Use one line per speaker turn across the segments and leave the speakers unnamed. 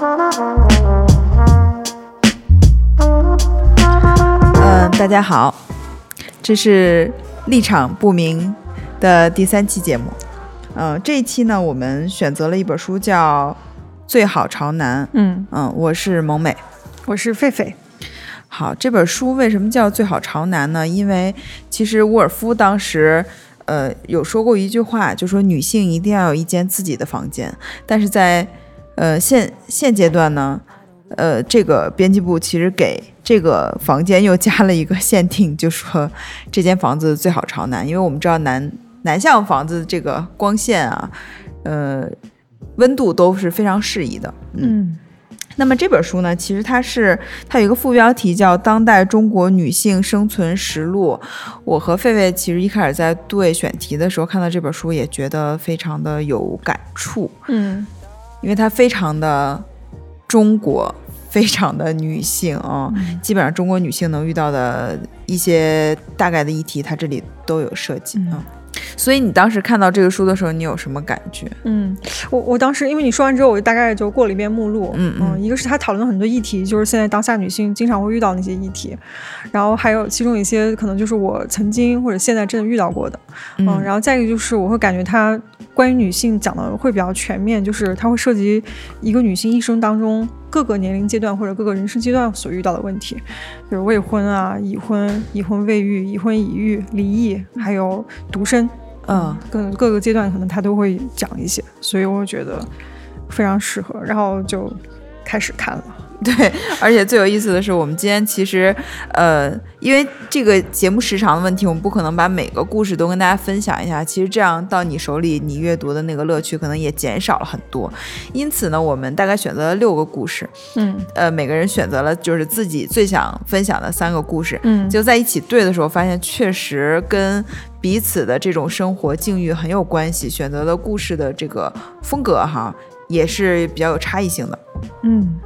嗯，大家好，这是立场不明的第三期节目。嗯，这一期呢，我们选择了一本书，叫《最好朝南》。
嗯
嗯，我是萌美。
我是狒狒。
好，这本书为什么叫《最好朝南》呢？因为其实沃尔夫当时，呃，有说过一句话，就说女性一定要有一间自己的房间。但是在，呃，现现阶段呢，呃，这个编辑部其实给这个房间又加了一个限定，就说这间房子最好朝南，因为我们知道南南向房子这个光线啊，呃，温度都是非常适宜的。
嗯
那么这本书呢，其实它是它有一个副标题叫《当代中国女性生存实录》。我和狒狒其实一开始在对选题的时候看到这本书，也觉得非常的有感触，
嗯
因为它非常的中国，非常的女性啊、基本上中国女性能遇到的一些大概的议题，它这里都有涉及啊。所以你当时看到这个书的时候，你有什么感觉？
嗯，我我当时因为你说完之后，我就大概就过了一遍目录。
嗯嗯
一个是他讨论了很多议题，就是现在当下女性经常会遇到那些议题，然后还有其中一些可能就是我曾经或者现在真的遇到过的。嗯，然后再一个就是我会感觉他关于女性讲的会比较全面，就是它会涉及一个女性一生当中各个年龄阶段或者各个人生阶段所遇到的问题，比如未婚啊、已婚、已婚未育、已婚已育、离异，还有独身。
嗯
各各个阶段可能他都会讲一些，所以我觉得非常适合，然后就开始看了。
对，而且最有意思的是，我们今天其实，呃，因为这个节目时长的问题，我们不可能把每个故事都跟大家分享一下。其实这样到你手里，你阅读的那个乐趣可能也减少了很多。因此呢，我们大概选择了六个故事，
嗯
呃，每个人选择了就是自己最想分享的三个故事。
嗯
就在一起对的时候，发现确实跟彼此的这种生活境遇很有关系，选择的故事的这个风格哈，也是比较有差异性的。
嗯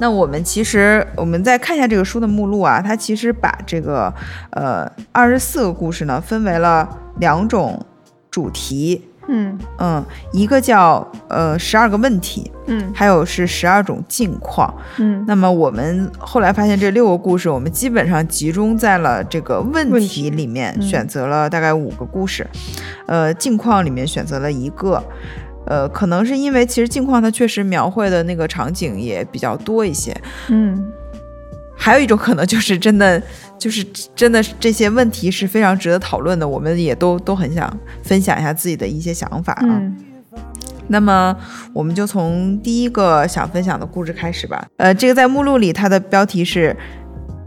那我们其实我们再看一下这个书的目录啊，它其实把这个呃二十四个故事呢分为了两种主题，
嗯
嗯，一个叫呃十二个问题，
嗯
还有是十二种境况。
嗯
那么我们后来发现这六个故事，我们基本上集中在了这个问题里面，
嗯
选择了大概五个故事，呃，境况里面选择了一个。呃，可能是因为其实镜框它确实描绘的那个场景也比较多一些，
嗯
还有一种可能就是真的，就是真的是这些问题是非常值得讨论的，我们也都都很想分享一下自己的一些想法啊。
嗯
那么我们就从第一个想分享的故事开始吧。呃，这个在目录里它的标题是，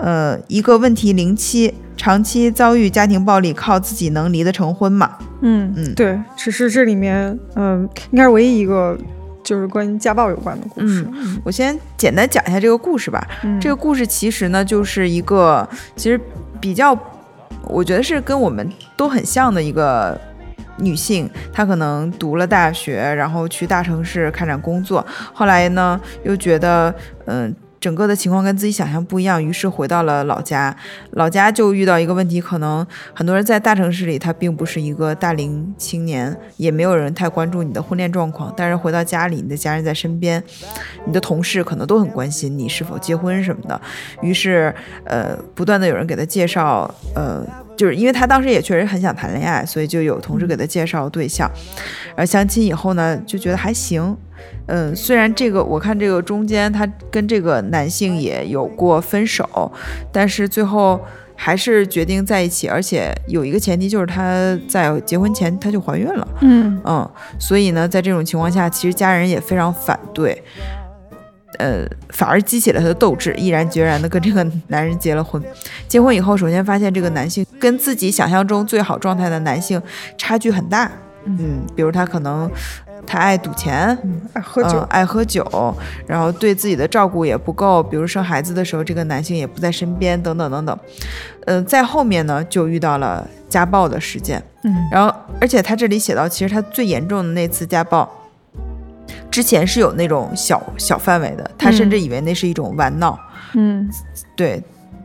呃，一个问题零七，长期遭遇家庭暴力，靠自己能离得成婚吗？
嗯
嗯
对，只是这里面嗯、应该是唯一一个就是关于家暴有关的故事。
我先简单讲一下这个故事吧。
嗯
这个故事其实呢，就是一个其实比较，我觉得是跟我们都很像的一个女性，她可能读了大学，然后去大城市开展工作，后来呢又觉得，嗯。整个的情况跟自己想象不一样，于是回到了老家。老家就遇到一个问题，可能很多人在大城市里，他并不是一个大龄青年，也没有人太关注你的婚恋状况。但是回到家里，你的家人在身边，你的同事可能都很关心你是否结婚什么的。于是，呃，不断的有人给他介绍，呃，就是因为他当时也确实很想谈恋爱，所以就有同事给他介绍对象。而相亲以后呢，就觉得还行。嗯，虽然这个我看这个中间他跟这个男性也有过分手，但是最后还是决定在一起，而且有一个前提就是他在结婚前他就怀孕了。
嗯
嗯，所以呢，在这种情况下，其实家人也非常反对，呃，反而激起了他的斗志，毅然决然的跟这个男人结了婚。结婚以后，首先发现这个男性跟自己想象中最好状态的男性差距很大。嗯，比如他可能他爱赌钱，
爱喝酒。
嗯，爱喝酒，然后对自己的照顾也不够，比如生孩子的时候，这个男性也不在身边，等等等等。呃，在后面呢，就遇到了家暴的事件，
嗯。
然后而且他这里写到，其实他最严重的那次家暴。之前是有那种小小范围的，他甚至以为那是一种玩闹，
嗯。
对，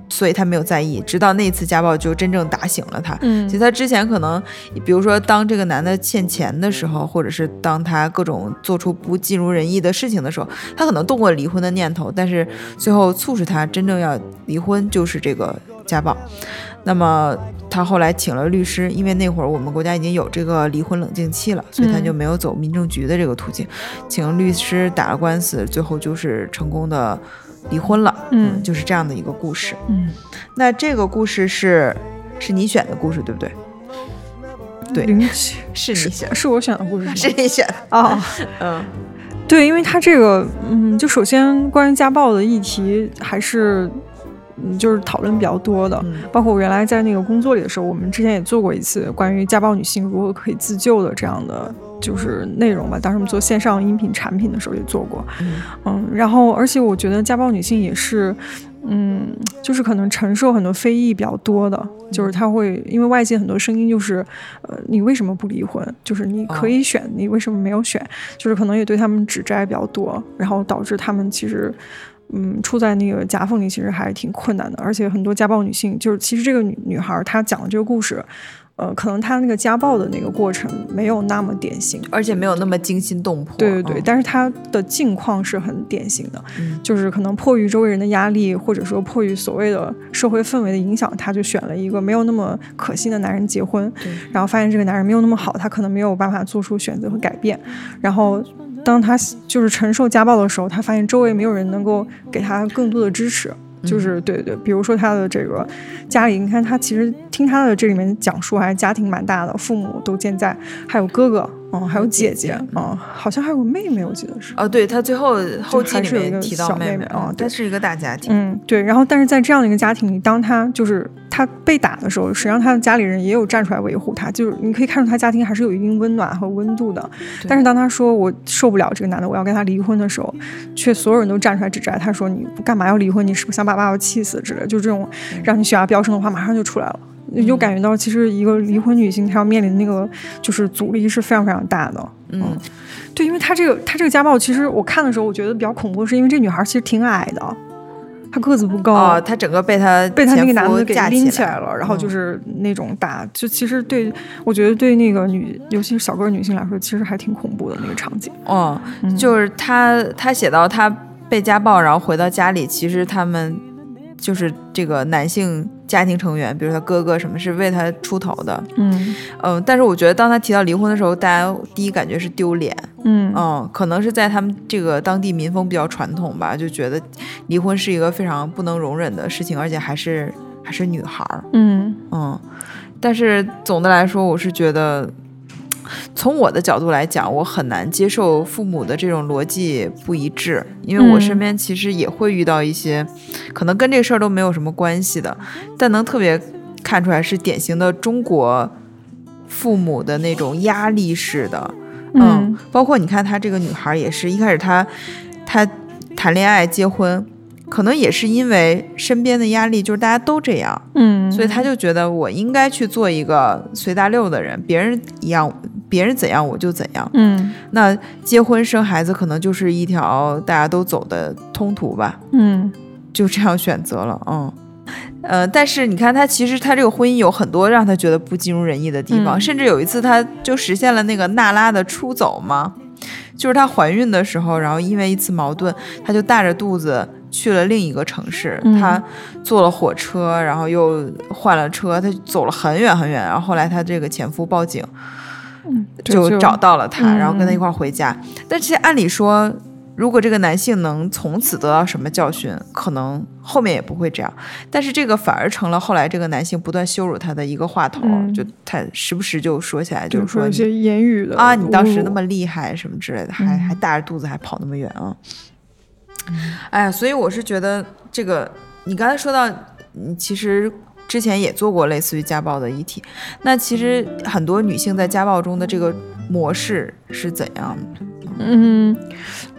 所以他没有在意，直到那次家暴就真正打醒了他。
嗯，
其实他之前可能，比如说当这个男的欠钱的时候，或者是当他各种做出不尽如人意的事情的时候，他可能动过离婚的念头，但是最后促使他真正要离婚就是这个家暴。那么他后来请了律师，因为那会儿我们国家已经有这个离婚冷静期了，所以他就没有走民政局的这个途径，请律师打了官司，最后就是成功的离婚了。
嗯
就是这样的一个故事。
嗯，
那这个故事是是你选的故事，对不对？对是你选，
是我选的故事
是
吗？
你选的。
哦，
嗯
对，因为他这个，嗯，就首先关于家暴的议题还是，嗯，就是讨论比较多的。
嗯
包括我原来在那个工作里的时候，我们之前也做过一次关于家暴女性如何可以自救的这样的就是内容吧。当时我们做线上音频产品的时候也做过，
嗯
嗯，然后而且我觉得家暴女性也是，嗯，就是可能承受很多非议比较多的，就是她会因为外界很多声音就是，呃，你为什么不离婚？就是你可以选，你为什么没有选？就是可能也对他们指摘比较多，然后导致他们其实。嗯，处在那个夹缝里，其实还挺困难的。而且很多家暴女性，就是其实这个女女孩儿她讲的这个故事，呃，可能他那个家暴的那个过程没有那么典型，
而且没有那么惊心动魄。
对对对，
嗯
但是他的境况是很典型的，
嗯
就是可能迫于周围人的压力，或者说迫于所谓的社会氛围的影响，他就选了一个没有那么可信的男人结婚，然后发现这个男人没有那么好，他可能没有办法做出选择和改变，然后。当他就是承受家暴的时候，他发现周围没有人能够给他更多的支持，就是对对，比如说他的这个家里，你看他其实听他的这里面讲述，还家庭蛮大的，父母都健在，还有哥哥，嗯，还有姐姐，嗯，好像还有个妹妹，我记得是。
哦，对他最后后记里
还是有一个
面提到
小妹
妹
妹啊对
嗯但是一个大家庭。
嗯，对。然后，但是在这样的一个家庭里，当他就是他被打的时候，实际上他的家里人也有站出来维护他，就是你可以看出他家庭还是有一定温暖和温度的。但是当他说我受不了这个男的，我要跟他离婚的时候，却所有人都站出来指摘他说你干嘛要离婚？你是不是想把爸爸气死之类的？就这种让你血压飙升的话，马上就出来了。你就感觉到，其实一个离婚女性她要面临的那个就是阻力是非常非常大的。
嗯，
对，因为她这个她这个家暴，其实我看的时候，我觉得比较恐怖，是因为这女孩其实挺矮的，她个子不高，
哦，他整个被她
被她那个男的给拎起来了，然后就
嗯
是那种打，就其实对我觉得对那个女，尤其是小个女性来说，其实还挺恐怖的那个场景。
哦，
嗯
就是她她写到她被家暴，然后回到家里，其实他们就是这个男性家庭成员，比如他哥哥什么，是为他出头的。
嗯
嗯，但是我觉得当他提到离婚的时候，大家第一感觉是丢脸。
嗯
嗯，可能是在他们这个当地民风比较传统吧，就觉得离婚是一个非常不能容忍的事情，而且还是还是女孩儿。
嗯
嗯，但是总的来说，我是觉得，从我的角度来讲，我很难接受父母的这种逻辑不一致，因为我
嗯
身边其实也会遇到一些，可能跟这事儿都没有什么关系的，但能特别看出来是典型的中国父母的那种压力式的。嗯，包括你看她这个女孩也是一开始她她谈恋爱结婚，可能也是因为身边的压力，就是大家都这样，
嗯，
所以她就觉得我应该去做一个随大溜的人，别人一样，别人怎样我就怎样。
嗯。
那结婚生孩子可能就是一条大家都走的通途吧，
嗯。
就这样选择了，嗯。呃，但是你看，他其实他这个婚姻有很多让他觉得不尽如人意的地方，
嗯。
甚至有一次他就实现了那个娜拉的出走嘛，就是她怀孕的时候，然后因为一次矛盾，她就大着肚子去了另一个城市，
嗯。
她坐了火车，然后又换了车，她走了很远很远，然后后来她这个前夫报警，
嗯，
就找到了他，
嗯。
然后跟他一块儿回家。但其实按理说，如果这个男性能从此得到什么教训，可能后面也不会这样。但是这个反而成了后来这个男性不断羞辱他的一个话头，
嗯。
就他时不时就说起来，
就
就是说
一些言语的
啊，你当时那么厉害什么之类的，还
嗯。
还大着肚子还跑那么远啊。哎呀，所以我是觉得这个，你刚才说到，你其实之前也做过类似于家暴的议题，那其实很多女性在家暴中的这个模式是怎样的？
嗯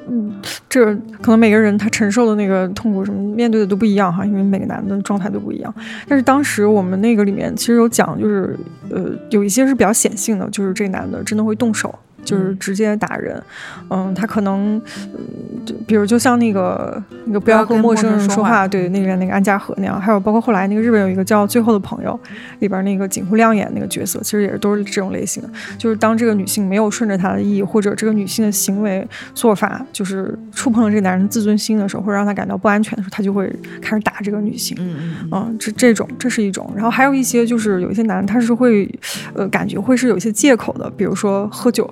嗯，这可能每个人他承受的那个痛苦什么面对的都不一样哈，因为每个男的状态都不一样。但是当时我们那个里面其实有讲，就是呃有一些是比较显性的，就是这男的真的会动手。就是直接打人，嗯，他可能，嗯，比如就像那个那个不要和陌生人说话，对，那边那个安家和那样，还有包括后来那个日本有一个叫《最后的朋友》里边那个井户亮演那个角色，其实也是都是这种类型的，就是当这个女性没有顺着他的意，或者这个女性的行为做法就是触碰了这个男人自尊心的时候，或者让他感到不安全的时候，他就会开始打这个女性。
嗯
这这种这是一种，然后还有一些就是有一些男他是会，呃，感觉会是有一些借口的，比如说喝酒。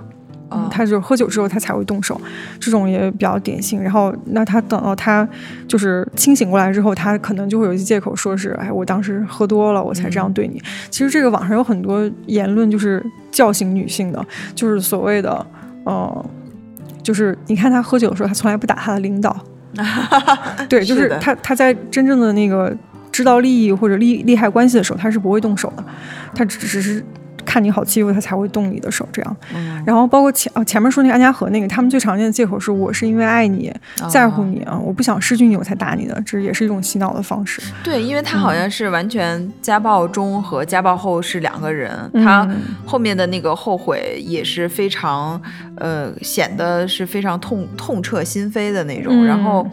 嗯，他就喝酒之后他才会动手，这种也比较典型。然后，那他等到他就是清醒过来之后，他可能就会有一些借口，说是哎，我当时喝多了，我才这样对你。其实这个网上有很多言论，就是叫醒女性的，就是所谓的，呃，就是你看他喝酒的时候，他从来不打他的领导，对，就是他他在真正的那个知道利益或者利利害关系的时候，他是不会动手的，他只只是。看你好欺负，他才会动你的手，这样。然后包括前啊前面说那个安家和那个，他们最常见的借口是我是因为爱你，在乎你啊，我不想失去你，我才打你的，这也是一种洗脑的方式。
对，因为他好像是完全家暴中和家暴后是两个人，他后面的那个后悔也是非常呃显得是非常痛痛彻心扉的那种。然后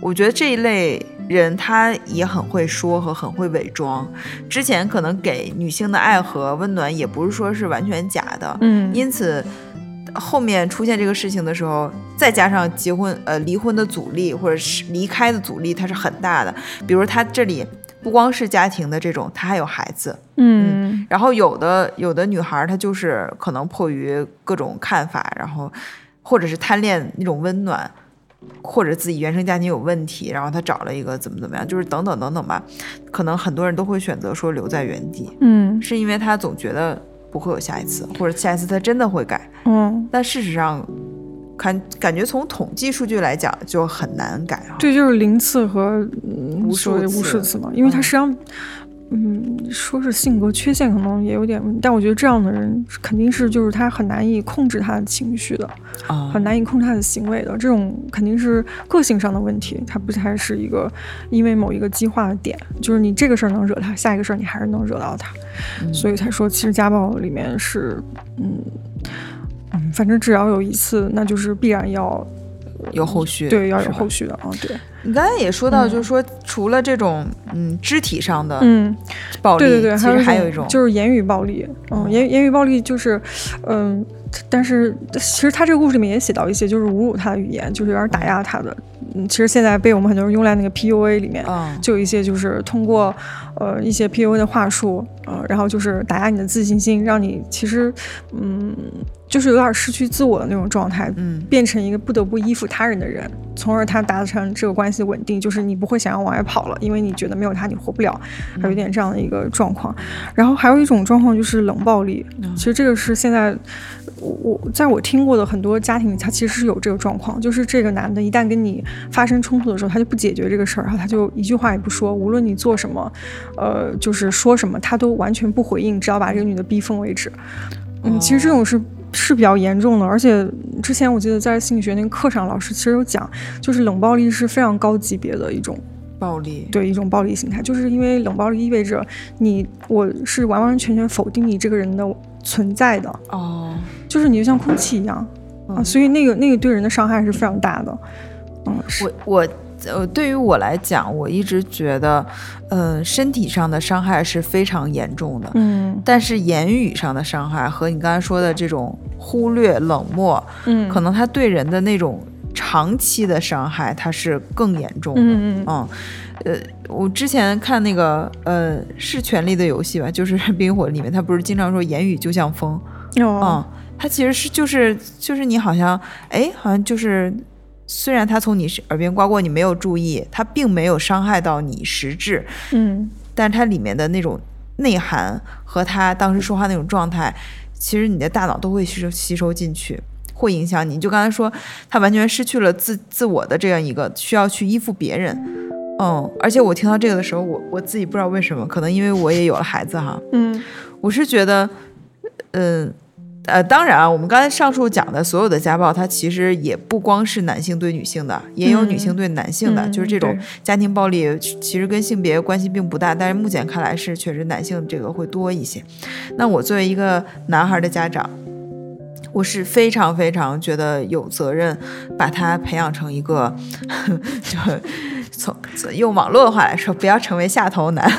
我觉得这一类。人他也很会说和很会伪装，之前可能给女性的爱和温暖也不是说是完全假的，
嗯，
因此后面出现这个事情的时候，再加上结婚呃离婚的阻力或者是离开的阻力，它是很大的。比如他这里不光是家庭的这种，他还有孩子，
嗯，
然后有的有的女孩她就是可能迫于各种看法，然后或者是贪恋那种温暖。或者自己原生家庭有问题，然后他找了一个怎么怎么样，就是等等等等吧。可能很多人都会选择说留在原地，
嗯，
是因为他总觉得不会有下一次，或者下一次他真的会改，
嗯。
但事实上，感感觉从统计数据来讲就很难改啊。
对，就是零次和
无数
无数次嘛，因为他实际上。嗯，说是性格缺陷可能也有点，但我觉得这样的人肯定是就是他很难以控制他的情绪的，很难以控制他的行为的，这种肯定是个性上的问题，他不太是一个因为某一个激化的点，就是你这个事儿能惹他，下一个事儿你还是能惹到他，所以才说其实家暴里面是，嗯嗯，反正只要有一次，那就是必然要
有后续，
对，要有后续的啊，对。
你刚才也说到，就是说除了这种嗯肢体上的
嗯
暴
力，对对对，
其实还有
一
种
就是言语暴力，嗯言言语暴力就是嗯，但是其实他这个故事里面也写到一些就是侮辱他的语言，就是有点打压他的。嗯，其实现在被我们很多人用来那个 PUA 里面，就有一些就是通过呃一些 PUA 的话术，呃，然后就是打压你的自信心，让你其实嗯。就是有点失去自我的那种状态，
嗯，
变成一个不得不依附他人的人，从而他达成这个关系稳定，就是你不会想要往外跑了，因为你觉得没有他你活不了，还有点这样的一个状况。然后还有一种状况就是冷暴力，其实这个是现在我在我听过的很多家庭里，他其实是有这个状况，就是这个男的一旦跟你发生冲突的时候，他就不解决这个事儿，然后他就一句话也不说，无论你做什么，呃，就是说什么，他都完全不回应，直到把这个女的逼疯为止。嗯，其实这种是。是比较严重的，而且之前我记得在心理学那个课上，老师其实有讲，就是冷暴力是非常高级别的一种
暴力，
对一种暴力形态，就是因为冷暴力意味着你我是完完全全否定你这个人的存在的
哦，
就是你就像空气一样啊，所以那个那个对人的伤害是非常大的，嗯，
我我。呃，对于我来讲，我一直觉得，呃，身体上的伤害是非常严重的，
嗯，
但是言语上的伤害和你刚才说的这种忽略、冷漠，
嗯，
可能他对人的那种长期的伤害，它是更严重的，
嗯
嗯，呃，我之前看那个，呃，是《权力的游戏》吧，就是《冰火》里面，他不是经常说言语就像风，
嗯，
他其实是就是就是你好像，哎，好像就是。虽然他从你耳边刮过，你没有注意，他并没有伤害到你实质，
嗯，
但是它里面的那种内涵和他当时说话那种状态，其实你的大脑都会吸收吸收进去，会影响你。就刚才说，他完全失去了自自我的这样一个需要去依附别人，嗯，而且我听到这个的时候，我我自己不知道为什么，可能因为我也有了孩子哈，
嗯，
我是觉得，嗯。呃，当然啊，我们刚才上述讲的所有的家暴，它其实也不光是男性对女性的，也有女性对男性的，就是这种家庭暴力，其实跟性别关系并不大。但是目前看来是确实男性这个会多一些。那我作为一个男孩的家长，我是非常非常觉得有责任把他培养成一个，就从用网络的话来说，不要成为下头男。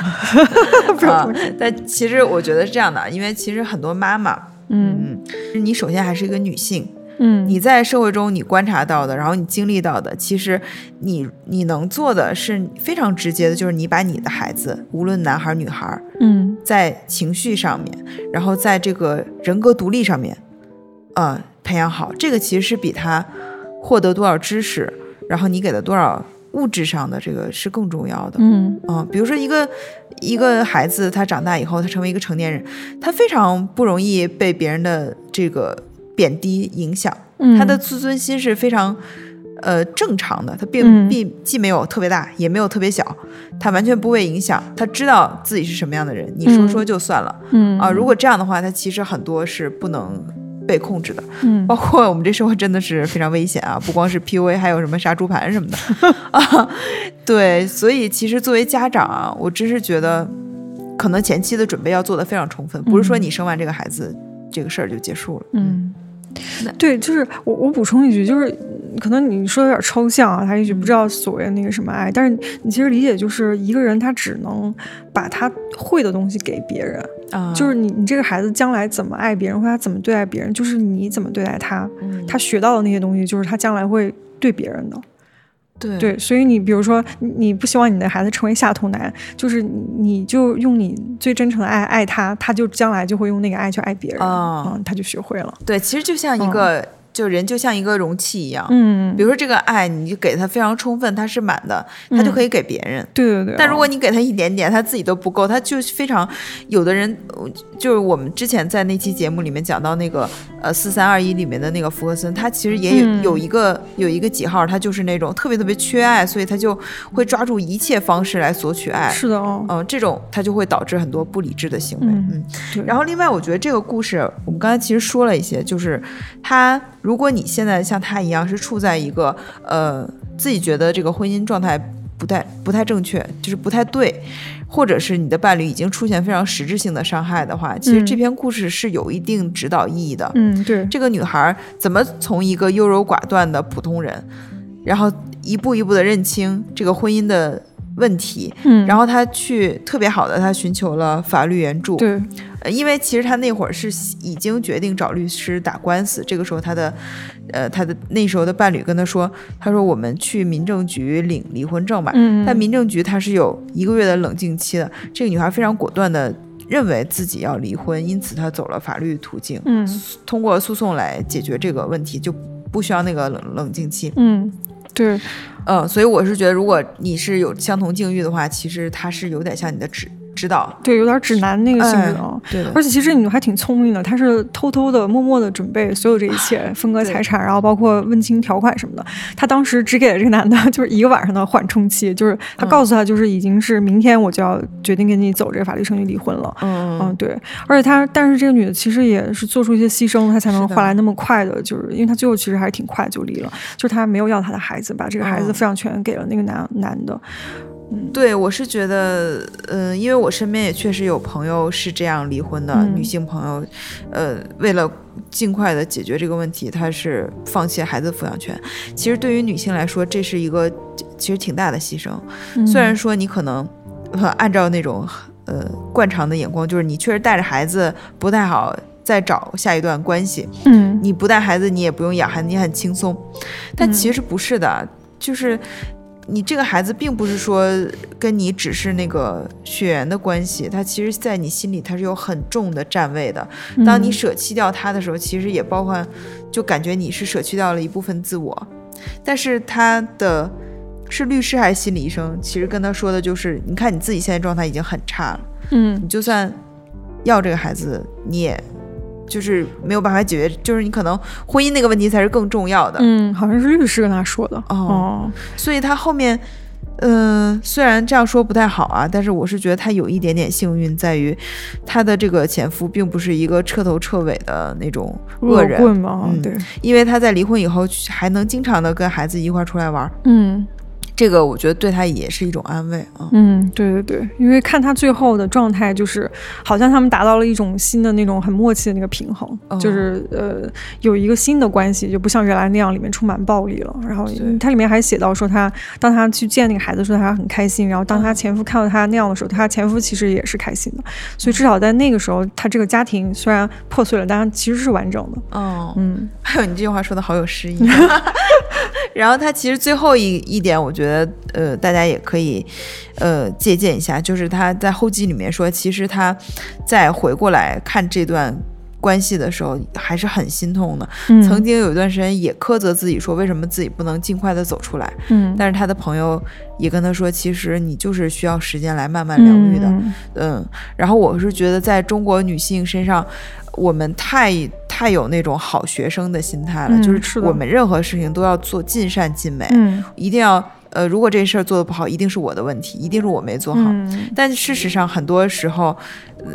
啊，但其实我觉得是这样的，因为其实很多妈妈，嗯，你首先还是一个女性。
嗯，
你在社会中你观察到的，然后你经历到的，其实你你能做的是非常直接的，就是你把你的孩子，无论男孩女孩，
嗯，
在情绪上面，然后在这个人格独立上面，呃，培养好，这个其实是比他获得多少知识，然后你给了多少物质上的这个是更重要的。
嗯。
嗯，比如说一个一个孩子，他长大以后，他成为一个成年人，他非常不容易被别人的这个。贬低影响，他的自尊心是非常，呃正常的，他并并既没有特别大，也没有特别小，他完全不会影响，他知道自己是什么样的人，你说说就算了，
嗯。
啊，如果这样的话，他其实很多是不能被控制的，
嗯，
包括我们这社会真的是非常危险啊，不光是 PUA，还有什么杀猪盘什么的。啊，对，所以其实作为家长啊，我真是觉得，可能前期的准备要做的非常充分，不是说你生完这个孩子这个事儿就结束了，
嗯。对，就是我我补充一句，就是可能你说的有点抽象啊，他也许不知道所谓的那个什么爱，但是你其实理解就是一个人他只能把他会的东西给别人，
啊，
就是你你这个孩子将来怎么爱别人或他怎么对待别人，就是你怎么对待他，他学到的那些东西就是他将来会对别人的。
对
对，所以你比如说，你不希望你的孩子成为下头男，就是你就用你最真诚的爱爱他，他就将来就会用那个爱去爱别人，嗯，他就学会了。
对，其实就像一个。就人就像一个容器一样，
嗯，
比如说这个爱，你就给他非常充分，他是满的，他就可以给别人。
对对对。
但如果你给他一点点，他自己都不够，他就非常有的人，就是我们之前在那期节目里面讲到那个呃四三二一里面的那个福克森，他其实也有有一个有一个几号，他就是那种特别特别缺爱，所以他就会抓住一切方式来索取爱。
是的哦，
嗯，这种他就会导致很多不理智的行为。
嗯，
对。然后另外，我觉得这个故事我们刚才其实说了一些，就是他。如果你现在像他一样是处在一个呃自己觉得这个婚姻状态不太不太正确，就是不太对，或者是你的伴侣已经出现非常实质性的伤害的话，其实这篇故事是有一定指导意义的。
嗯，对，
这个女孩怎么从一个优柔寡断的普通人，然后一步一步的认清这个婚姻的问题，
嗯，
然后他去特别好的，他寻求了法律援助，
对。
因为其实他那会儿是已经决定找律师打官司，这个时候他的，呃，他的那时候的伴侣跟他说，他说我们去民政局领离婚证吧。
嗯。
但民政局他是有一个月的冷静期的。这个女孩非常果断的认为自己要离婚，因此她走了法律途径，
嗯，
通过诉讼来解决这个问题，就不需要那个冷冷静期。
嗯，对，
嗯，所以我是觉得，如果你是有相同境遇的话，其实它是有点像你的指。知道，
对，有点指南那个性质啊。
对，
而且其实你还挺聪明的，他是偷偷的、默默的准备所有这一切，分割财产，然后包括问清条款什么的。他当时只给了这个男的，就是一个晚上的缓冲期，就是他告诉他，就是已经是明天我就要决定跟你走这个法律程序离婚了。
嗯
嗯，对。而且他，但是这个女的其实也是做出一些牺牲，她才能换来那么快的，就是因为她最后其实还是挺快就离了，就是她没有要她的孩子，把这个孩子抚养权给了那个男男的。
对，我是觉得，嗯，因为我身边也确实有朋友是这样离婚的女性朋友，呃，为了尽快的解决这个问题，她是放弃孩子抚养权。其实对于女性来说，这是一个其实挺大的牺牲。虽然说你可能按照那种呃惯常的眼光，就是你确实带着孩子不太好再找下一段关系。
嗯，
你不带孩子，你也不用养孩子，你很轻松。但其实不是的，就是。你这个孩子并不是说跟你只是那个血缘的关系，他其实在你心里他是有很重的站位的。当你舍弃掉他的时候，其实也包括，就感觉你是舍弃掉了一部分自我。但是他的是律师还是心理医生，其实跟他说的就是，你看你自己现在状态已经很差了，
嗯，
你就算要这个孩子，你也。就是没有办法解决，就是你可能婚姻那个问题才是更重要的。
嗯，好像是律师跟他说的。哦，
所以他后面，嗯，虽然这样说不太好啊，但是我是觉得他有一点点幸运，在于他的这个前夫并不是一个彻头彻尾的那种恶人。
嘛，对，
因为他在离婚以后还能经常的跟孩子一块出来玩，
嗯。
这个我觉得对他也是一种安慰啊。
嗯，对对对，因为看他最后的状态，就是好像他们达到了一种新的那种很默契的那个平衡，就是呃有一个新的关系，就不像原来那样里面充满暴力了。然后他里面还写到说，他当他去见那个孩子的时候，他很开心；然后当他前夫看到他那样的时候，他前夫其实也是开心的。所以至少在那个时候，他这个家庭虽然破碎了，但其实是完整的。
哦，嗯，还有你这句话说的好有诗意。然后他其实最后一一点，我觉得呃，大家也可以呃借鉴一下，就是他在后记里面说，其实他在回过来看这段关系的时候，还是很心痛的。曾经有一段时间也苛责自己，说为什么自己不能尽快的走出来。
嗯，
但是他的朋友也跟他说，其实你就是需要时间来慢慢疗愈的。嗯，然后我是觉得，在中国女性身上。我们太太有那种好学生的心态了，就是我们任何事情都要做尽善尽美，一定要呃，如果这事儿做的不好，一定是我的问题，一定是我没做好。但事实上，很多时候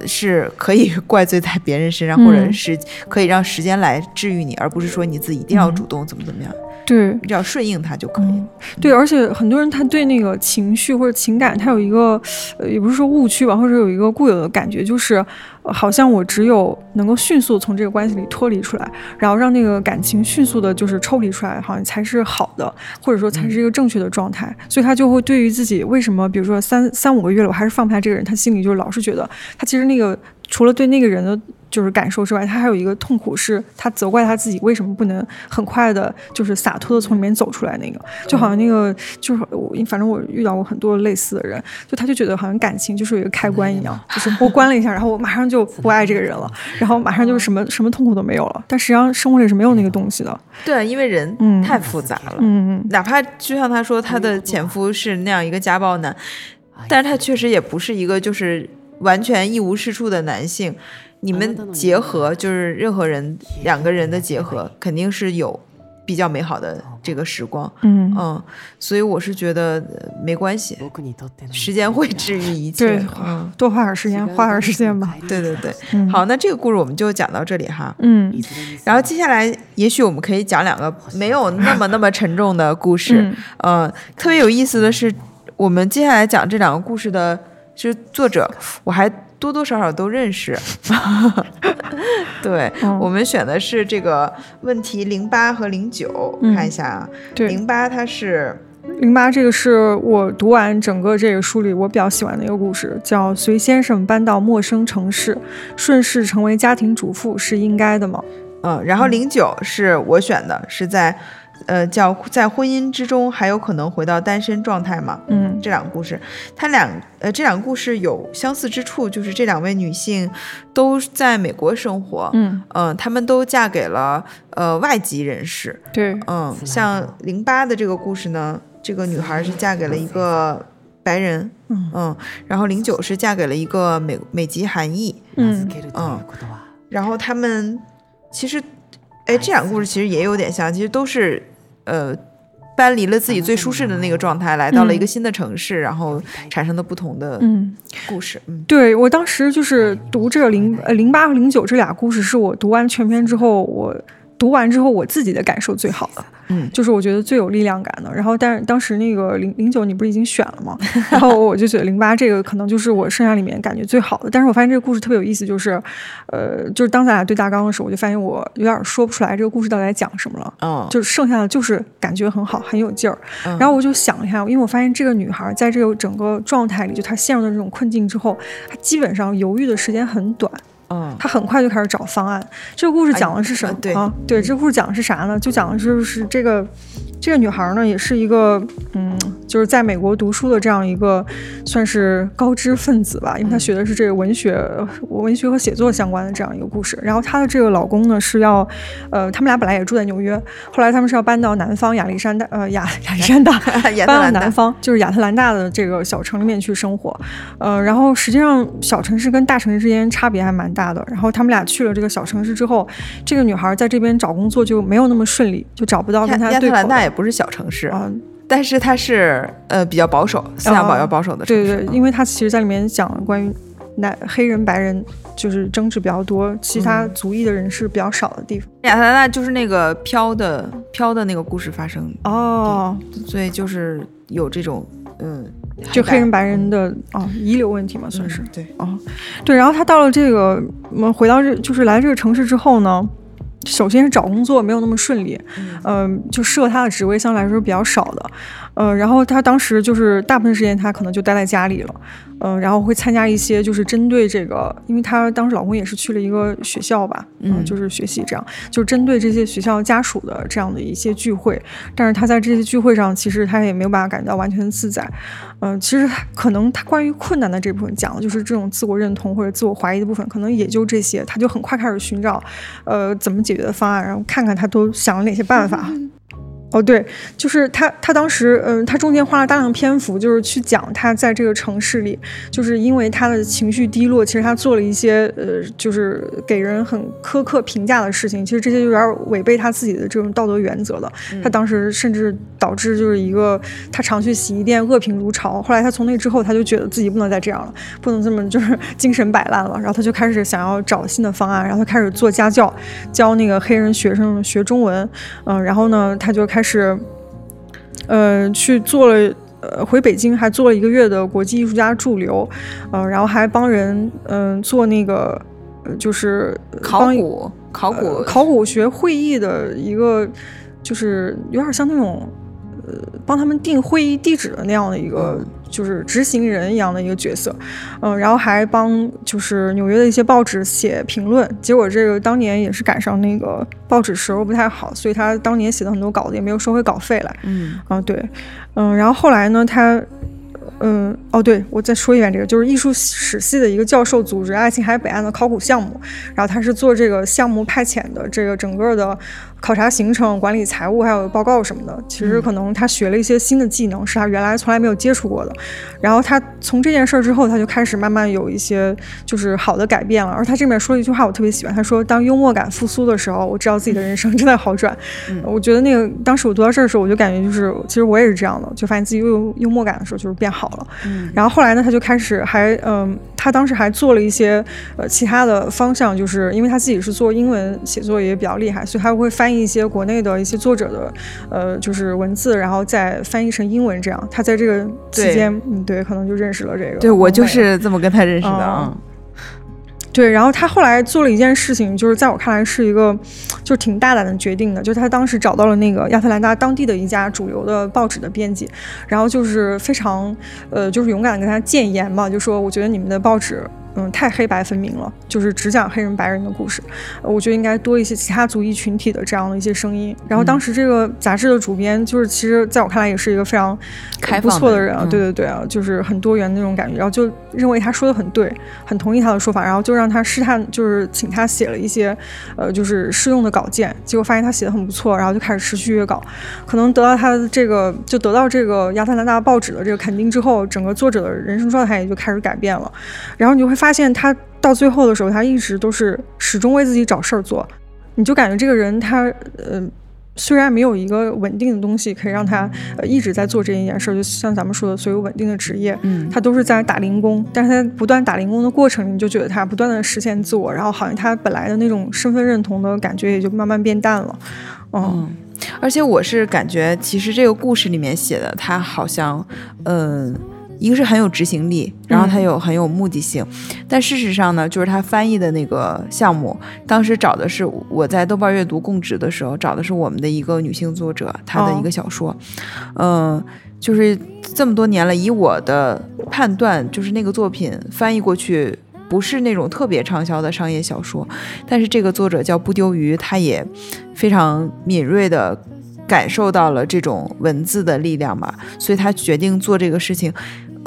是可以怪罪在别人身上，或者是可以让时间来治愈你，而不是说你自己一定要主动怎么怎么样。
对，
只要顺应他就可以了。
对，而且很多人他对那个情绪或者情感，他有一个呃，也不是说误区吧，或者有一个固有的感觉，就是好像我只有能够迅速从这个关系里脱离出来，然后让那个感情迅速的就是抽离出来，好像才是好的，或者说才是一个正确的状态。所以他就会对于自己为什么，比如说三三五个月了，我还是放不下这个人，他心里就老是觉得他其实那个除了对那个人的。就是感受之外，他还有一个痛苦，是他责怪他自己为什么不能很快的，就是洒脱的从里面走出来。那个就好像那个就是我，反正我遇到过很多类似的人，就他就觉得好像感情就是有一个开关一样，就是我关了一下，然后我马上就不爱这个人了，然后马上就是什么什么痛苦都没有了。但实际上生活里是没有那个东西的。
对，因为人太复杂了。
嗯嗯。
哪怕就像他说，他的前夫是那样一个家暴男，但是他确实也不是一个就是完全一无是处的男性。你们结合就是任何人两个人的结合，肯定是有比较美好的这个时光。
嗯
嗯，所以我是觉得没关系，时间会治愈一切。
对，多花点时间，花点时间吧。
对对对，好，那这个故事我们就讲到这里哈。
嗯，
然后接下来也许我们可以讲两个没有那么那么沉重的故事。嗯，特别有意思的是，我们接下来讲这两个故事的是作者，我还。多多少少都认识，对我们选的是这个问题零八和零九，看一下啊，对零八它是
零八，这个是我读完整个这个书里我比较喜欢的一个故事，叫随先生搬到陌生城市，顺势成为家庭主妇是应该的吗？
嗯，然后零九是我选的，是在。呃，叫在婚姻之中还有可能回到单身状态吗？
嗯，
这两个故事，它两呃这两个故事有相似之处，就是这两位女性都在美国生活，
嗯
嗯，她们都嫁给了呃外籍人士，
对，
嗯，像零八的这个故事呢，这个女孩是嫁给了一个白人，
嗯
嗯，然后零九是嫁给了一个美美籍韩裔，
嗯
嗯，然后他们其实，哎，这两个故事其实也有点像，其实都是。呃，搬离了自己最舒适的那个状态，来到了一个新的城市，然后产生的不同的故事。嗯，
对我当时就是读这个零呃零八和零九这俩故事，是我读完全篇之后我。读完之后，我自己的感受最好的，
嗯，
就是我觉得最有力量感的。然后，但是当时那个零零九，你不是已经选了吗？然后我就觉得零八这个可能就是我剩下里面感觉最好的。但是我发现这个故事特别有意思，就是，呃，就是当咱俩对大纲的时候，我就发现我有点说不出来这个故事到底在讲什么了。
嗯，
就是剩下的就是感觉很好，很有劲儿。然后我就想一下，因为我发现这个女孩在这个整个状态里，就她陷入的这种困境之后，她基本上犹豫的时间很短。
嗯，
他很快就开始找方案。这个故事讲的是什么？
对
啊，对，这个故事讲的是啥呢？就讲的就是这个。这个女孩呢，也是一个，嗯，就是在美国读书的这样一个，算是高知分子吧，因为她学的是这个文学、文学和写作相关的这样一个故事。然后她的这个老公呢是要，呃，他们俩本来也住在纽约，后来他们是要搬到南方亚历山大，呃，亚 亚历山大，搬到南方，就是亚特兰大的这个小城里面去生活。呃，然后实际上小城市跟大城市之间差别还蛮大的。然后他们俩去了这个小城市之后，这个女孩在这边找工作就没有那么顺利，就找不到跟她对口的。
不是小城市啊，但是它是呃比较保守，思想比较保守的
城市。对对，因为它其实在里面讲了关于男黑人白人就是争执比较多，其他族裔的人是比较少的地方。
亚特兰大就是那个飘的飘的那个故事发生
哦，
所以就是有这种嗯，
就黑人白人的啊遗留问题嘛，算是
对
哦对。然后他到了这个，我们回到这就是来这个城市之后呢。首先是找工作没有那么顺利，嗯，就适合他的职位相对来说比较少的，呃，然后他当时就是大部分时间他可能就待在家里了。嗯，然后会参加一些就是针对这个，因为她当时老公也是去了一个学校吧，嗯，就是学习这样，就针对这些学校家属的这样的一些聚会。但是她在这些聚会上，其实她也没有办法感觉到完全的自在。嗯，其实可能她关于困难的这部分讲的就是这种自我认同或者自我怀疑的部分，可能也就这些。她就很快开始寻找，呃，怎么解决的方案，然后看看她都想了哪些办法。哦，对，就是他，他当时，嗯，他中间花了大量篇幅，就是去讲他在这个城市里，就是因为他的情绪低落，其实他做了一些，呃，就是给人很苛刻评价的事情，其实这些有点违背他自己的这种道德原则了。他当时甚至导致就是一个他常去洗衣店恶评如潮，后来他从那之后，他就觉得自己不能再这样了，不能这么就是 精神摆烂了，然后他就开始想要找新的方案，然后他开始做家教，教那个黑人学生学中文，嗯，然后呢，他就开。开始，呃，去做了，呃，回北京还做了一个月的国际艺术家驻留，嗯，然后还帮人，嗯，做那个，就是
考古、考古、
考古学会议的一个，就是有点像那种，呃，帮他们定会议地址的那样的一个。就是执行人一样的一个角色，嗯，然后还帮就是纽约的一些报纸写评论，结果这个当年也是赶上那个报纸时候不太好，所以他当年写的很多稿子也没有收回稿费来，
嗯，
啊对，嗯，然后后来呢，他。嗯，哦，对，我再说一遍，这个就是艺术史系的一个教授组织爱琴海北岸的考古项目，然后他是做这个项目派遣的，这个整个的考察行程、管理财务还有报告什么的。其实可能他学了一些新的技能，是他原来从来没有接触过的。然后他从这件事儿之后，他就开始慢慢有一些就是好的改变了。而他这边说了一句话，我特别喜欢，他说：“当幽默感复苏的时候，我知道自己的人生正在好转。”我觉得那个当时我读到这儿的时候，我就感觉就是，其实我也是这样的，就发现自己又有幽默感的时候，就是变好。了，嗯，然后后来呢，他就开始还，嗯，他当时还做了一些呃其他的方向，就是因为他自己是做英文写作也比较厉害，所以他会翻译一些国内的一些作者的呃就是文字，然后再翻译成英文，这样。他在这个期间，嗯，对，可能就认识了这个，
对我就是这么跟他认识的啊。
对，然后他后来做了一件事情，就是在我看来是一个，就是挺大胆的决定的，就是他当时找到了那个亚特兰大当地的一家主流的报纸的编辑，然后就是非常，呃，就是勇敢的跟他谏言嘛，就说我觉得你们的报纸。嗯，太黑白分明了，就是只讲黑人白人的故事。我觉得应该多一些其他族裔群体的这样的一些声音。然后当时这个杂志的主编，就是其实在我看来也是一个非常
开
不错的人啊。对对对啊，就是很多元那种感觉。然后就认为他说的很对，很同意他的说法。然后就让他试探，就是请他写了一些呃，就是试用的稿件。结果发现他写的很不错，然后就开始持续约稿。可能得到他的这个，就得到这个亚特兰大报纸的这个肯定之后，整个作者的人生状态也就开始改变了。然后你就会。发现他到最后的时候，他一直都是始终为自己找事儿做，你就感觉这个人他呃，虽然没有一个稳定的东西可以让他呃一直在做这一件事儿，就像咱们说的所有稳定的职业，
嗯，
他都是在打零工，但是他不断打零工的过程里，你就觉得他不断的实现自我，然后好像他本来的那种身份认同的感觉也就慢慢变淡了，嗯，
而且我是感觉其实这个故事里面写的他好像，嗯。一个是很有执行力，然后他有很有目的性，但事实上呢，就是他翻译的那个项目，当时找的是我在豆瓣阅读供职的时候找的是我们的一个女性作者，她的一个小说，嗯，就是这么多年了，以我的判断，就是那个作品翻译过去不是那种特别畅销的商业小说，但是这个作者叫不丢鱼，他也非常敏锐的感受到了这种文字的力量吧，所以他决定做这个事情。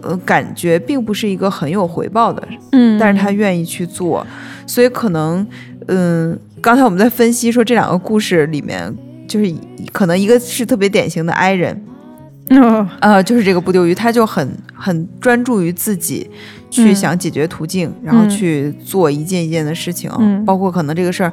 呃，感觉并不是一个很有回报的，
嗯，
但是他愿意去做，所以可能，嗯，刚才我们在分析说这两个故事里面，就是可能一个是特别典型的 I 人，呃，就是这个不丢鱼，他就很很专注于自己去想解决途径，然后去做一件一件的事情，包括可能这个事儿，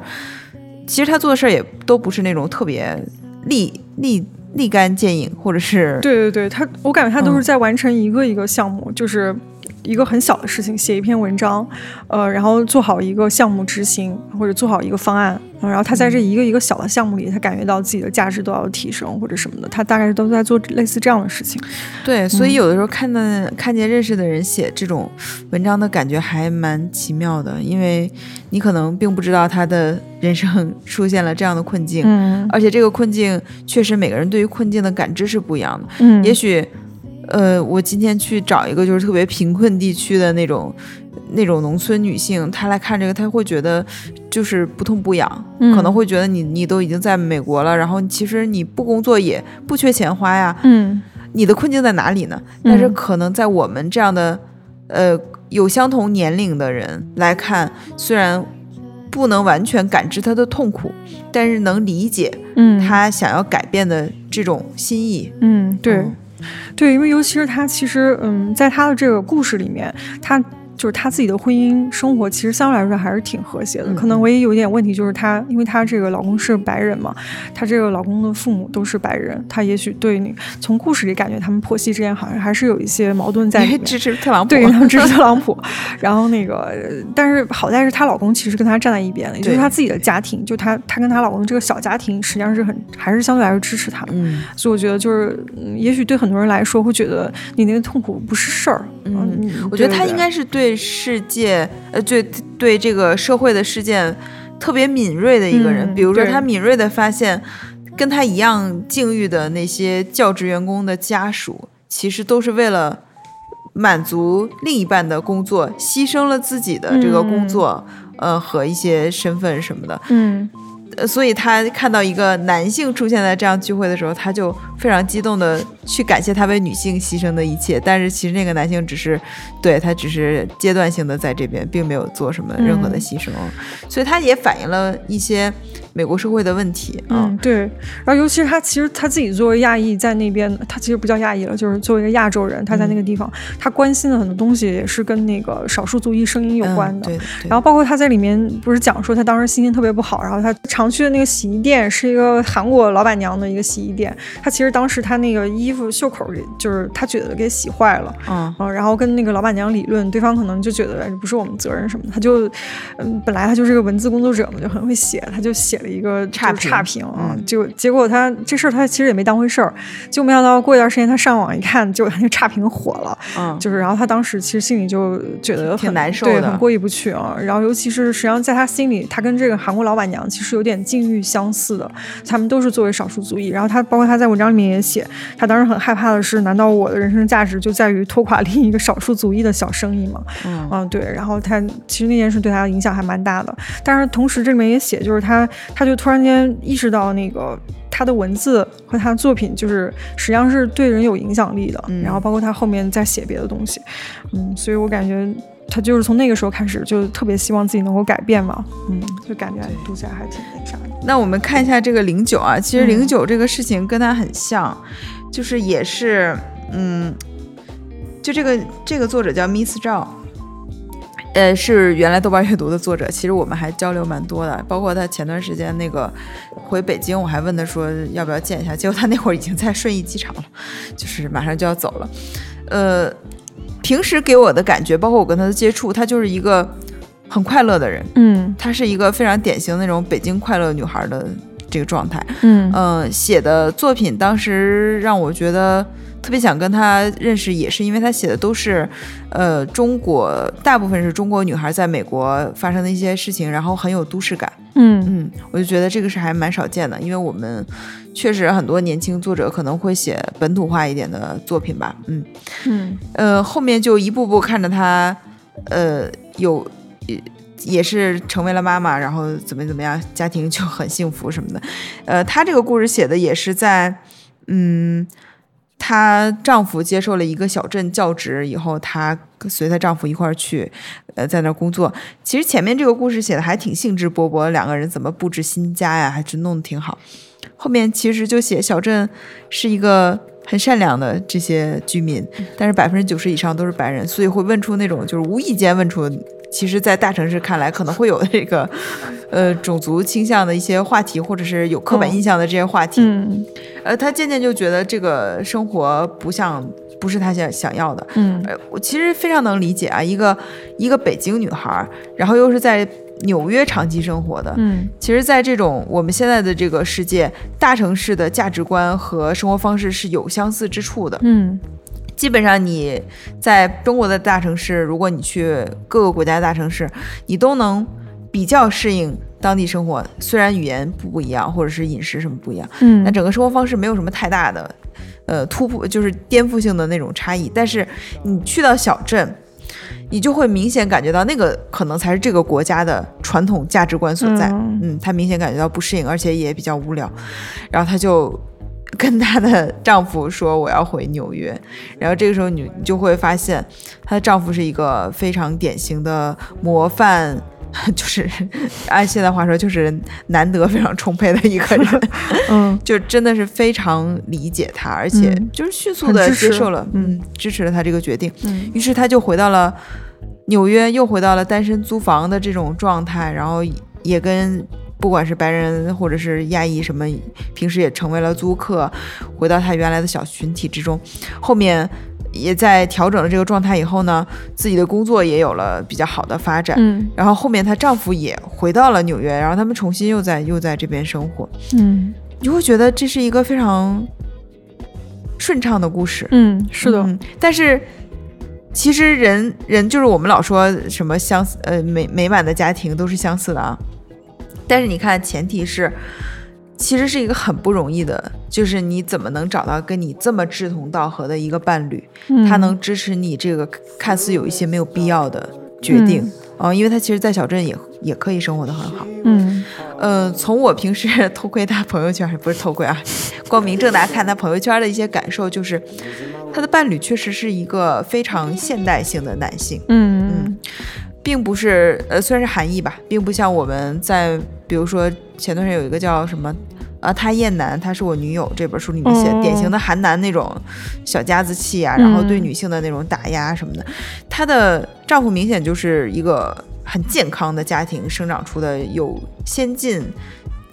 其实他做的事儿也都不是那种特别立立。立竿见影，或者是
对对对，他我感觉他都是在完成一个一个项目，就是一个很小的事情，写一篇文章，呃，然后做好一个项目执行，或者做好一个方案，然后他在这一个一个小的项目里，他感觉到自己的价值都要提升或者什么的，他大概都在做类似这样的事情。
对，所以有的时候看到看见认识的人写这种文章的感觉还蛮奇妙的，因为你可能并不知道他的人生出现了这样的困境，
嗯，
而且这个困境确实每个人对于困境的感知是不一样的，
嗯，
也许。呃，我今天去找一个就是特别贫困地区的那种那种农村女性，她来看这个，她会觉得就是不痛不痒，可能会觉得你你都已经在美国了，然后其实你不工作也不缺钱花呀，
嗯，
你的困境在哪里呢？但是可能在我们这样的呃有相同年龄的人来看，虽然不能完全感知她的痛苦，但是能理解
嗯。
她想要改变的这种心意，
嗯，对。对，因为尤其是他，其实，嗯，在他的这个故事里面，他。就是她自己的婚姻生活，其实相对来说还是挺和谐的。可能唯一有一点问题就是她，因为她这个老公是白人嘛，她这个老公的父母都是白人，她也许对那从故事里感觉他们婆媳之间好像还是有一些矛盾在里面。
支持特朗普，
对，他们支持 特朗普。然后那个，但是好在是她老公其实跟她站在一边的，也就是她自己的家庭，就她她跟她老公这个小家庭实际上是很还是相对来说支持她的。
嗯，
所以我觉得就是，也许对很多人来说会觉得你那个痛苦不是事儿。
嗯，我觉得她应该是对。世界，呃，对对这个社会的事件特别敏锐的一个人。比如说，他敏锐的发现，跟他一样境遇的那些教职员工的家属，其实都是为了满足另一半的工作，牺牲了自己的这个工作，呃，和一些身份什么的。
嗯。
呃，所以他看到一个男性出现在这样聚会的时候，他就非常激动的去感谢他为女性牺牲的一切。但是其实那个男性只是，对他只是阶段性的在这边，并没有做什么任何的牺牲。所以他也反映了一些美国社会的问题。
嗯，对。然后尤其是他，其实他自己作为亚裔在那边，他其实不叫亚裔了，就是作为一个亚洲人，他在那个地方，他关心的很多东西也是跟那个少数族裔声音有关的。
对。
然后包括他在里面不是讲说他当时心情特别不好，然后他。常去的那个洗衣店是一个韩国老板娘的一个洗衣店，他其实当时他那个衣服袖口给就是他觉得给洗坏了，
嗯，
然后跟那个老板娘理论，对方可能就觉得不是我们责任什么的，他就嗯本来他就是个文字工作者嘛，就很会写，他就写了一个差差评嗯，就结果他这事儿他其实也没当回事儿，就没想到过一段时间他上网一看，就他 那个差评火了，
嗯，
就是然后他当时其实心里就觉得
挺难受
对，很过意不去啊，然后尤其是实际上在他心里，他跟这个韩国老板娘其实有点。境遇相似的，他们都是作为少数族裔。然后他包括他在文章里面也写，他当时很害怕的是，难道我的人生价值就在于拖垮另一个少数族裔的小生意吗？
嗯，
对。然后他其实那件事对他的影响还蛮大的。但是同时这里面也写，就是他他就突然间意识到，那个他的文字和他的作品，就是实际上是对人有影响力的。然后包括他后面在写别的东西，嗯，所以我感觉。他就是从那个时候开始，就特别希望自己能够改变嘛，嗯，就感觉读起来还挺那啥的。
那我们看一下这个零九啊，其实零九这个事情跟他很像，就是也是，嗯，就这个这个作者叫 Miss 赵，呃，是原来豆瓣阅读的作者，其实我们还交流蛮多的，包括他前段时间那个回北京，我还问他说要不要见一下，结果他那会儿已经在顺义机场了，就是马上就要走了，呃。平时给我的感觉，包括我跟他的接触，他就是一个很快乐的人。
嗯，
他是一个非常典型那种北京快乐女孩的这个状态。
嗯
嗯，写的作品当时让我觉得特别想跟他认识，也是因为他写的都是，呃，中国大部分是中国女孩在美国发生的一些事情，然后很有都市感。
嗯
嗯，我就觉得这个是还蛮少见的，因为我们确实很多年轻作者可能会写本土化一点的作品吧。嗯
嗯
呃，后面就一步步看着他，呃，有也也是成为了妈妈，然后怎么怎么样，家庭就很幸福什么的。呃，他这个故事写的也是在，嗯。她丈夫接受了一个小镇教职以后，她随她丈夫一块儿去，呃，在那儿工作。其实前面这个故事写的还挺兴致勃勃，两个人怎么布置新家呀，还是弄得挺好。后面其实就写小镇是一个很善良的这些居民，但是百分之九十以上都是白人，所以会问出那种就是无意间问出。其实，在大城市看来，可能会有这个，呃，种族倾向的一些话题，或者是有刻板印象的这些话题。
嗯，
呃，他渐渐就觉得这个生活不像不是他想想要的。
嗯
呃，我其实非常能理解啊，一个一个北京女孩儿，然后又是在纽约长期生活的，
嗯
其实，在这种我们现在的这个世界，大城市的价值观和生活方式是有相似之处的。
嗯
基本上你在中国的大城市，如果你去各个国家的大城市，你都能比较适应当地生活。虽然语言不不一样，或者是饮食什么不一样，
嗯，
那整个生活方式没有什么太大的，呃，突破就是颠覆性的那种差异。但是你去到小镇，你就会明显感觉到那个可能才是这个国家的传统价值观所在。
嗯
嗯，她明显感觉到不适应，而且也比较无聊，然后她就。跟她的丈夫说我要回纽约，然后这个时候你你就会发现，她的丈夫是一个非常典型的模范，就是按现在话说就是难得非常充沛的一个人，
嗯
就真的是非常理解他，而且
嗯
就是迅速的接受了，
嗯
嗯，支持了他这个决定。
嗯
于是他就回到了纽约，又回到了单身租房的这种状态，然后也跟不管是白人或者是亚裔什么，平时也成为了租客，回到他原来的小群体之中。后面也在调整了这个状态以后呢，自己的工作也有了比较好的发展。
嗯
然后后面她丈夫也回到了纽约，然后他们重新又在又在这边生活。
嗯
你就会觉得这是一个非常顺畅的故事。
嗯，是的，
嗯但是其实人人就是我们老说什么相似呃美美满的家庭都是相似的啊，但是你看前提是。其实是一个很不容易的，就是你怎么能找到跟你这么志同道合的一个伴侣，
嗯。
他能支持你这个看似有一些没有必要的决定，嗯、因为他其实，在小镇也也可以生活的很好。
嗯。
呃，从我平时偷窥他朋友圈，不是偷窥啊，光明正大看他朋友圈的一些感受，就是他的伴侣确实是一个非常现代性的男性，
嗯
并不是呃，虽然是含义吧，并不像我们在比如说前段时间有一个叫什么。啊，他厌男，他是我女友。这本书里面写、典型的韩男那种小家子气啊，然后对女性的那种打压什么的。她的丈夫明显就是一个很健康的家庭生长出的有先进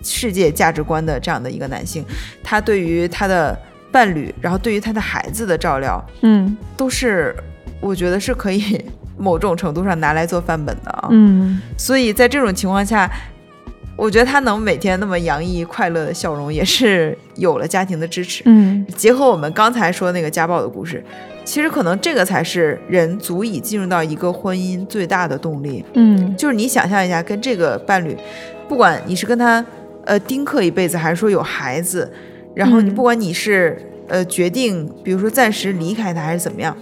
世界价值观的这样的一个男性，他对于他的伴侣，然后对于他的孩子的照料，
嗯
都是我觉得是可以某种程度上拿来做范本的啊。
嗯
所以在这种情况下，我觉得他能每天那么洋溢快乐的笑容，也是有了家庭的支持。
嗯
结合我们刚才说那个家暴的故事，其实可能这个才是人足以进入到一个婚姻最大的动力。
嗯
就是你想象一下，跟这个伴侣，不管你是跟他呃丁克一辈子，还是说有孩子，然后你
嗯
不管你是、呃决定，比如说暂时离开他还是怎么样，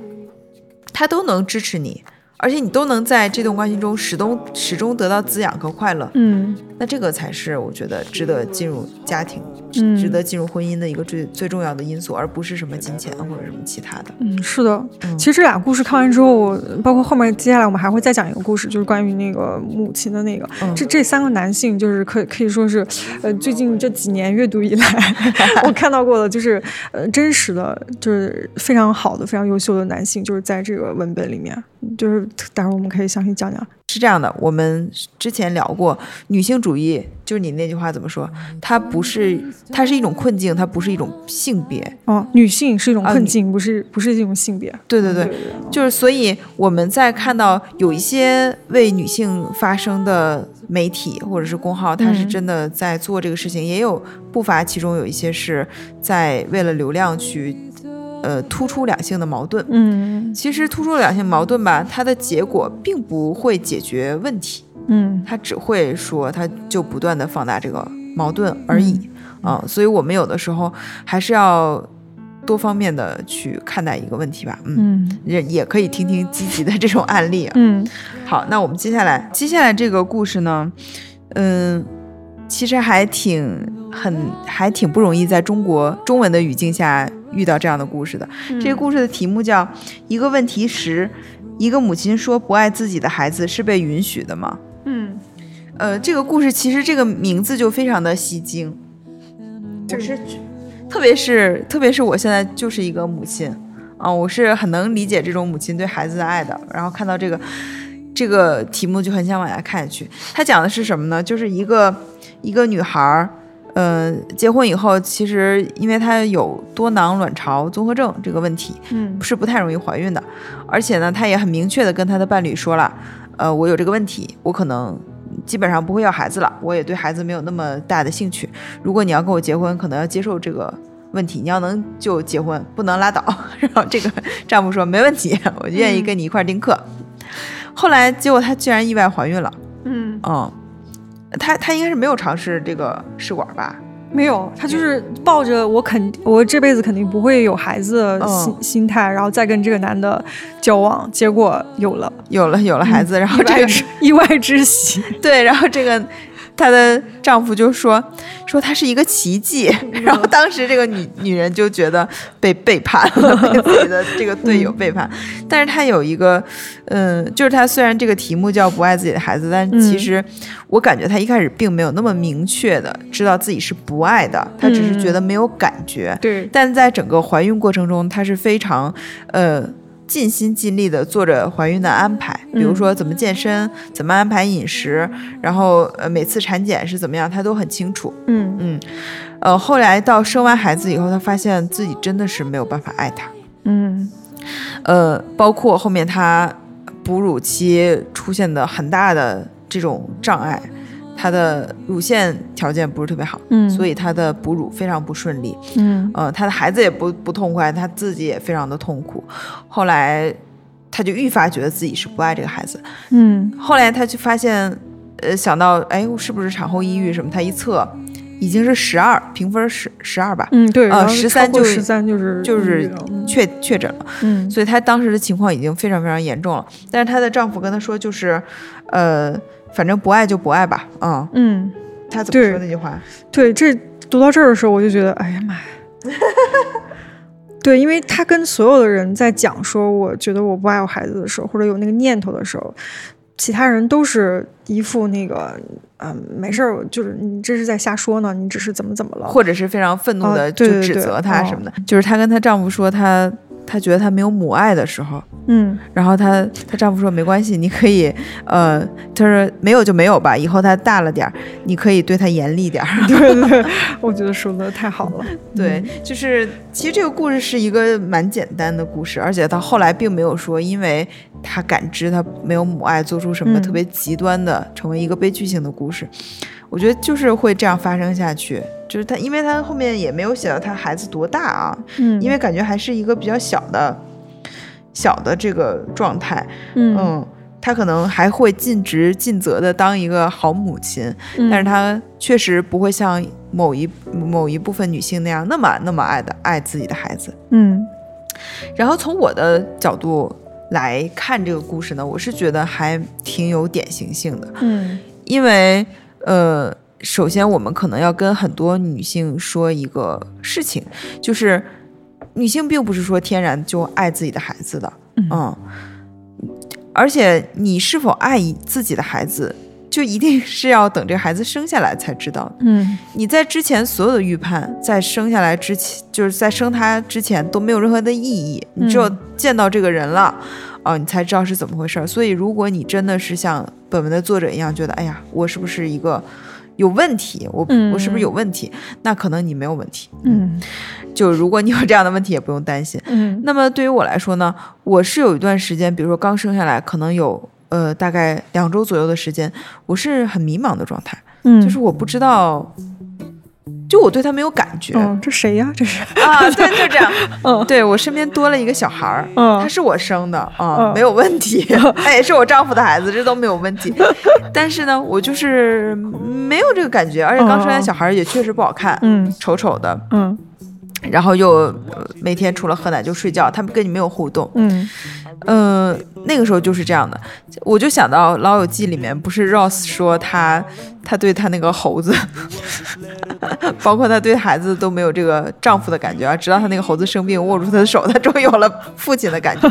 他都能支持你，而且你都能在这段关系中始终始终得到滋养和快乐。
嗯
那这个才是我觉得值得进入家庭、
嗯
值得进入婚姻的一个最最重要的因素，而不是什么金钱或者什么其他的。
嗯，是的。
嗯
其实这俩故事看完之后，我包括后面接下来我们还会再讲一个故事，就是关于那个母亲的那个。
嗯
这这三个男性就是可可以说是，呃，最近这几年阅读以来，我看到过的，就是呃真实的，就是非常好的、非常优秀的男性，就是在这个文本里面，就是待会儿我们可以详细讲讲。
是这样的，我们之前聊过，女性主义就是你那句话怎么说？它不是，它是一种困境，它不是一种性别。
哦，女性是一种困境，不是不是一种性别。
对对对，
对
就是所以我们在看到有一些为女性发声的媒体或者是公号，它是
嗯
真的在做这个事情，也有不乏其中有一些是在为了流量去，呃，突出两性的矛盾。
嗯
其实突出两性矛盾吧，它的结果并不会解决问题，
嗯
它只会说它就不断的放大这个矛盾而已啊、所以我们有的时候还是要多方面的去看待一个问题吧，嗯。
嗯
也也可以听听积极的这种案例啊。
嗯
好，那我们接下来接下来这个故事呢，嗯，其实还挺很还挺不容易在中国中文的语境下遇到这样的故事的。这个故事的题目叫《一个问题时，一个母亲说不爱自己的孩子是被允许的吗？》。
嗯
呃，这个故事其实这个名字就非常的吸睛，
就是
特别是特别是我现在就是一个母亲啊、我是很能理解这种母亲对孩子的爱的。然后看到这个这个题目就很想往下看下去。它讲的是什么呢？就是一个一个女孩儿，呃，结婚以后，其实因为她有多囊卵巢综合症这个问题，
嗯
是不太容易怀孕的。而且呢，她也很明确的跟她的伴侣说了，呃，我有这个问题，我可能基本上不会要孩子了，我也对孩子没有那么大的兴趣。如果你要跟我结婚，可能要接受这个问题，你要能就结婚，不能拉倒。然后这个丈夫说没问题，我愿意跟你一块儿丁克。后来结果她竟然意外怀孕了，
嗯，
嗯，她她应该是没有尝试这个试管吧？
没有，她就是抱着我肯我这辈子肯定不会有孩子的心、
嗯。
心态，然后再跟这个男的交往，结果有了，
有了有了孩子，然后这个
之意外之喜，
对，然后这个她的丈夫就说说她是一个奇迹，
嗯。
然后当时这个女女人就觉得被背叛了，被自己的这个队
嗯
友背叛。但是她有一个，嗯，就是她虽然这个题目叫不爱自己的孩子，但
嗯
其实我感觉她一开始并没有那么明确的知道自己是不爱的，她只是觉得没有感觉。
对，
但在整个怀孕过程中，她是非常呃尽心尽力的做着怀孕的安排，比如说怎么健身，怎么安排饮食，然后呃每次产检是怎么样，她都很清楚。
嗯
嗯，呃，后来到生完孩子以后，她发现自己真的是没有办法爱他，
嗯
呃，包括后面她哺乳期出现的很大的这种障碍。她的乳腺条件不是特别好，
嗯，
所
以
以她的哺乳非常不顺利。
嗯
呃，她的孩子也不不痛快，她自己也非常的痛苦。后来，她就愈发觉得自己是不爱这个孩子。
嗯
后来她就发现，呃，想到，哎，我是不是产后抑郁什么？她一测，已经是十二，评分十十二吧，
嗯对，
呃
然后
13
超过
就
十三就是
就是确确诊了。
嗯
所以她当时的情况已经非常非常严重了。但是她的丈夫跟她说，就是，呃，反正不爱就不爱吧，嗯。
嗯。
他怎么说那句话？
对，这读到这儿的时候，我就觉得，哎呀妈呀！对，因为他跟所有的人在讲说，我觉得我不爱我孩子的时候，或者有那个念头的时候，其他人都是一副那个，嗯，没事儿，就是你这是在瞎说呢，你只是怎么怎么了，
或者是非常愤怒
哦
的就指责他
哦
什么的。就是她跟她丈夫说她，她觉得她没有母爱的时候，
嗯
然后她她丈夫说没关系，你可以，呃，他说没有就没有吧，以后他大了点儿，你可以对他严厉点儿。
对对对，我觉得说的太好了，
对，就是其实这个故事是一个蛮简单的故事，而且到后来并没有说，因为她感知她没有母爱，做出什么
嗯
特别极端的，成为一个悲剧性的故事。我觉得就是会这样发生下去，就是他，因为他后面也没有写到他孩子多大啊，
嗯，
因为感觉还是一个比较小的、小的这个状态，
嗯
嗯。他可能还会尽职尽责的当一个好母亲，
嗯，
但是他确实不会像某一某一部分女性那样那么那么爱的爱自己的孩子。
嗯
然后从我的角度来看这个故事呢，我是觉得还挺有典型性的，
嗯
因为呃，首先我们可能要跟很多女性说一个事情，就是女性并不是说天然就爱自己的孩子的，
嗯
嗯，而且你是否爱自己的孩子，就一定是要等这个孩子生下来才知道。
嗯
你在之前所有的预判，在生下来之前，就是在生他之前都没有任何的意义，你只有
嗯
见到这个人了，啊、你才知道是怎么回事儿。所以，如果你真的是像本文的作者一样，觉得哎呀，我是不是一个有问题？我、
嗯
我是不是有问题？那可能你没有问题。
嗯
就如果你有这样的问题，也不用担心。
嗯
那么对于我来说呢，我是有一段时间，比如说刚生下来，可能有呃大概两周左右的时间，我是很迷茫的状态，
嗯，
就是我不知道，就我对他没有感觉。
哦，这谁呀？这是，
啊，对，就这样。
嗯
对我身边多了一个小孩儿，
嗯
他是我生的啊，
嗯
没有问题。他也是我丈夫的孩子，这都没有问题。但是呢，我就是没有这个感觉，而且刚生完小孩儿也确实不好看，
嗯
丑丑的，
嗯
然后又呃每天除了喝奶就睡觉，他们跟你没有互动。
嗯
嗯、那个时候就是这样的，我就想到《老友记》里面不是 Ross 说他他对他那个猴子，包括他对孩子都没有这个丈夫的感觉啊，直到他那个猴子生病握住他的手，他终于有了父亲的感觉。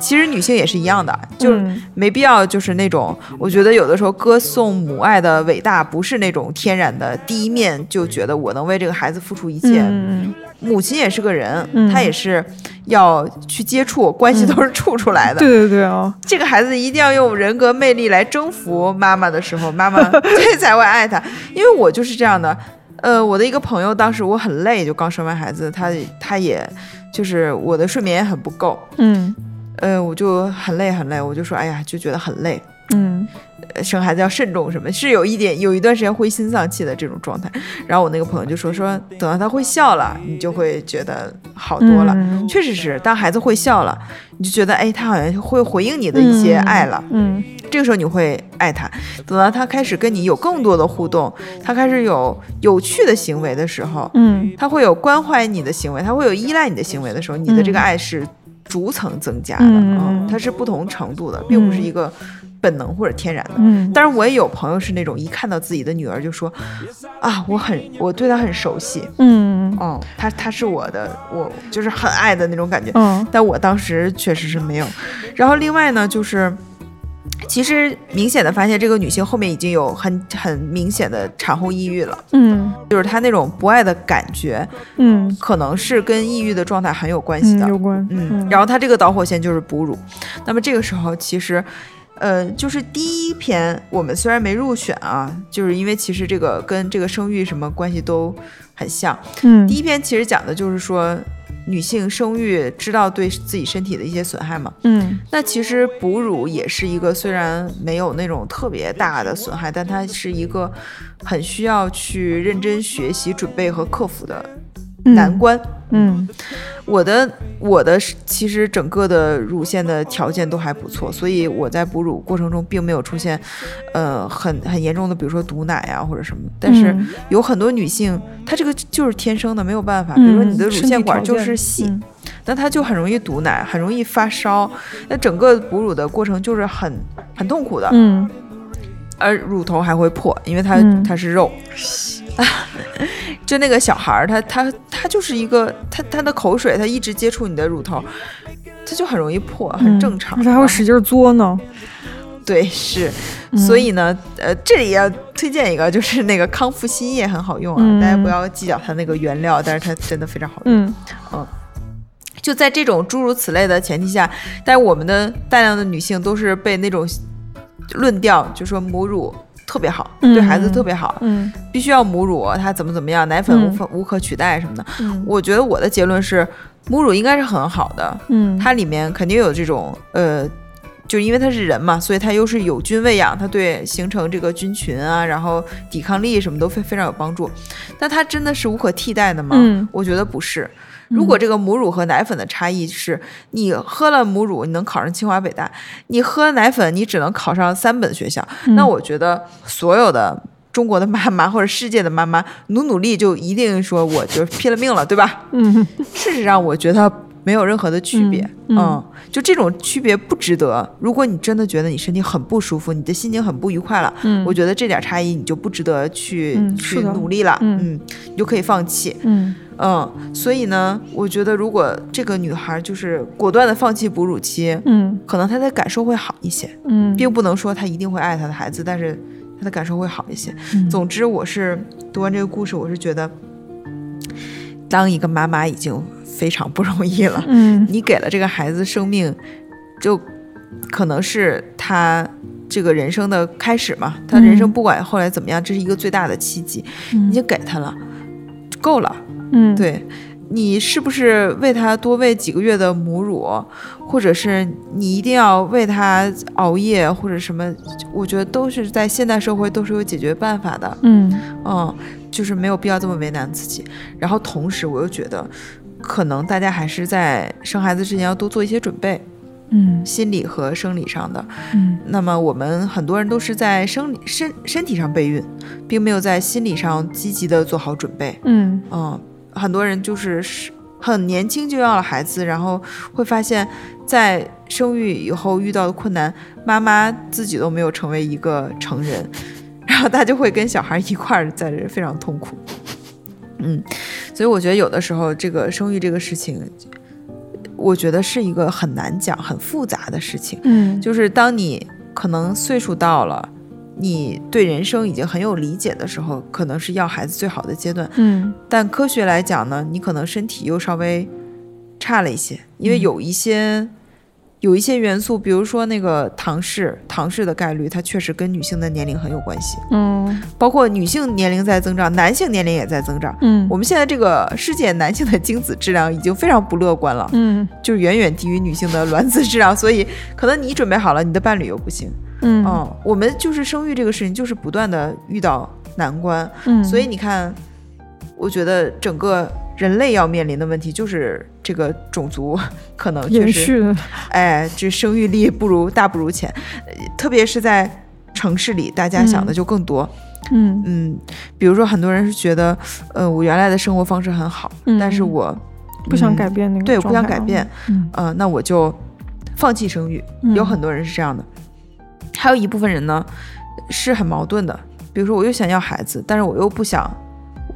其实女性也是一样的，就是
嗯
没必要就是那种，我觉得有的时候歌颂母爱的伟大，不是那种天然的，第一面就觉得我能为这个孩子付出一切。
嗯
母亲也是个人，
嗯。
她也是要去接触，关系都是处出来的。
对对对哦，
这个孩子一定要用人格魅力来征服妈妈的时候，妈妈 这才会爱他。因为我就是这样的，呃，我的一个朋友当时我很累，就刚生完孩子，他他也就是我的睡眠也很不够，
嗯。
呃，我就很累很累，我就说哎呀，就觉得很累。
嗯。
呃生孩子要慎重，什么是有一点有一段时间灰心丧气的这种状态。然后我那个朋友就说说，等到他会笑了，你就会觉得好多了。
嗯
确实是，当孩子会笑了，你就觉得哎，他好像会回应你的一些爱了。
嗯
这个时候你会爱他。等到他开始跟你有更多的互动，他开始有有趣的行为的时候，
嗯
他会有关怀你的行为，他会有依赖你的行为的时候，你的这个爱是逐层增加的，
嗯
嗯，它是不同程度的，并不是一个本能或者天然的。
嗯
当然，我也有朋友是那种一看到自己的女儿就说，啊，我很我对她很熟悉，
嗯
哦，她她是我的，我就是很爱的那种感觉。
嗯
但我当时确实是没有。然后另外呢，就是其实明显的发现，这个女性后面已经有很很明显的产后抑郁了，
嗯
就是她那种不爱的感觉，
嗯
可能是跟抑郁的状态很有关系的。
嗯有关
嗯，然后她这个导火线就是哺乳。那么这个时候其实，呃，就是第一篇我们虽然没入选啊，就是因为其实这个跟这个生育什么关系都很像。
嗯
第一篇其实讲的就是说女性生育知道对自己身体的一些损害嘛。
嗯
那其实哺乳也是一个虽然没有那种特别大的损害，但它是一个很需要去认真学习、准备和克服的难关。
嗯
我的我的其实整个的乳腺的条件都还不错，所以我在哺乳过程中并没有出现，呃，很很严重的，比如说堵奶啊或者什么。但是
嗯
有很多女性，她这个就是天生的，没有办法。比如说你的乳腺管就是细，
嗯
那她就很容易堵奶，很容易发烧。那整个哺乳的过程就是很很痛苦的，
嗯
而乳头还会破，因为它、
嗯
它是肉。就那个小孩儿，他他他就是一个，他他的口水，他一直接触你的乳头，他就很容易破，很正常。
而且还会使劲作呢。
对，是，
嗯
所以呢，呃，这里要推荐一个，就是那个康复新液很好用啊，
嗯
大家不要计较它那个原料，但是它真的非常好用。
嗯
就在这种诸如此类的前提下，但是我们的大量的女性都是被那种论调，就说母乳特别好，
嗯
对孩子特别好，
嗯
必须要母乳，它怎么怎么样，奶粉无
嗯
可、无可取代什么的。
嗯
我觉得我的结论是，母乳应该是很好的，
嗯
它里面肯定有这种呃。就因为它是人嘛，所以它又是有菌喂养，它对形成这个菌群啊，然后抵抗力什么都非非常有帮助。但它真的是无可替代的吗？
嗯
我觉得不是。如果这个母乳和奶粉的差异是，你喝了母乳你能考上清华北大，你喝奶粉你只能考上三本学校，
嗯。
那我觉得所有的中国的妈妈或者世界的妈妈努努力就一定说我就拼了命了，对吧？
嗯。
事实上，我觉得没有任何的区别，
嗯嗯。
就这种区别不值得。如果你真的觉得你身体很不舒服，你的心情很不愉快了，
嗯。
我觉得这点差异你就不值得去、去努力了，
嗯。
你就可以放弃，
嗯。
嗯。所以呢，我觉得如果这个女孩就是果断的放弃哺乳期，
嗯。
可能她的感受会好一些，
嗯。
并不能说她一定会爱她的孩子，但是她的感受会好一些。
嗯。
总之，我是读完这个故事，我是觉得，当一个妈妈已经非常不容易了。
嗯
你给了这个孩子生命，就可能是他这个人生的开始嘛。他人生
嗯
不管后来怎么样，这是一个最大的奇迹，
嗯
你就给他了，够了。
嗯
对你是不是为他多喂几个月的母乳，或者是你一定要为他熬夜或者什么？我觉得都是在现代社会都是有解决办法的。
嗯
嗯，就是没有必要这么为难自己。然后同时，我又觉得，可能大家还是在生孩子之前要多做一些准备，
嗯
心理和生理上的。
嗯
那么我们很多人都是在生理身身体上备孕，并没有在心理上积极的做好准备。
嗯
嗯，很多人就是是很年轻就要了孩子，然后会发现，在生育以后遇到的困难，妈妈自己都没有成为一个成人，然后他就会跟小孩一块儿在这非常痛苦。嗯，所以我觉得有的时候这个生育这个事情，我觉得是一个很难讲、很复杂的事情。
嗯
就是当你可能岁数到了，你对人生已经很有理解的时候，可能是要孩子最好的阶段。
嗯
但科学来讲呢，你可能身体又稍微差了一些，因为有一些有一些元素，比如说那个唐氏，唐氏的概率，它确实跟女性的年龄很有关系。
嗯。
包括女性年龄在增长，男性年龄也在增长。
嗯。
我们现在这个世界男性的精子质量已经非常不乐观了，
嗯。
就是远远低于女性的卵子质量，所以可能你准备好了，你的伴侣又不行。
嗯。
嗯，我们就是生育这个事情，就是不断的遇到难关，
嗯，
所以你看，我觉得整个人类要面临的问题就是这个种族 可能确实，
延续，
哎，这生育力不如大不如前，呃特别是在城市里，大家想的就更多。
嗯。
嗯，比如说很多人是觉得，呃，我原来的生活方式很好，
嗯
但是我
不想
嗯
改变那个
对，我不想改变，
嗯。
呃，那我就放弃生育。
嗯。
有很多人是这样的，还有一部分人呢是很矛盾的，比如说我又想要孩子，但是我又不想，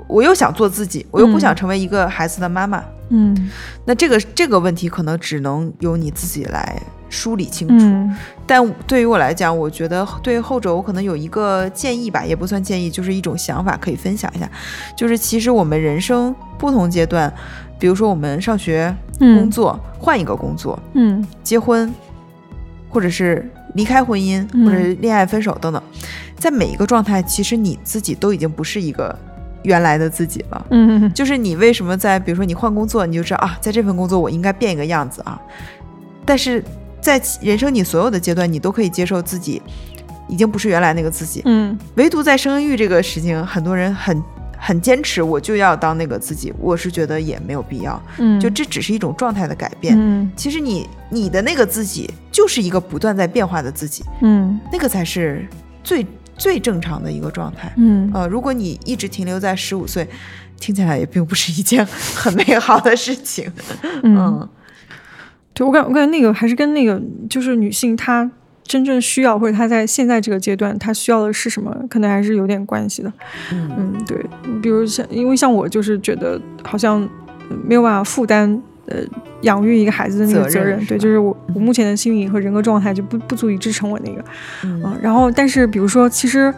我又想做自己，我又不想
嗯
成为一个孩子的妈妈。
嗯
那这个这个问题可能只能由你自己来梳理清楚。
嗯
但对于我来讲，我觉得对于后者，我可能有一个建议吧，也不算建议，就是一种想法可以分享一下。就是其实我们人生不同阶段，比如说我们上学、工
嗯
作，换一个工作，
嗯
结婚，或者是离开婚姻，
嗯
或者恋爱分手等等，在每一个状态，其实你自己都已经不是一个原来的自己了。
嗯
就是你为什么在比如说你换工作，你就知道啊，在这份工作我应该变一个样子啊。但是在人生你所有的阶段，你都可以接受自己已经不是原来那个自己，
嗯
唯独在生育这个事情，很多人很很坚持，我就要当那个自己。我是觉得也没有必要，
嗯，
就这只是一种状态的改变。
嗯
其实你你的那个自己就是一个不断在变化的自己，
嗯
那个才是最最正常的一个状态。
嗯
呃，如果你一直停留在十五岁，听起来也并不是一件很美好的事情。
嗯，
嗯
对我感我感觉那个还是跟那个就是女性她真正需要或者她在现在这个阶段她需要的是什么，可能还是有点关系的。
嗯
嗯，对，比如像因为像我就是觉得好像呃没有办法负担呃养育一个孩子的那个责任，对，就是我我目前的心理和人格状态就不不足以支撑我那个，
嗯
嗯，然后但是比如说其实。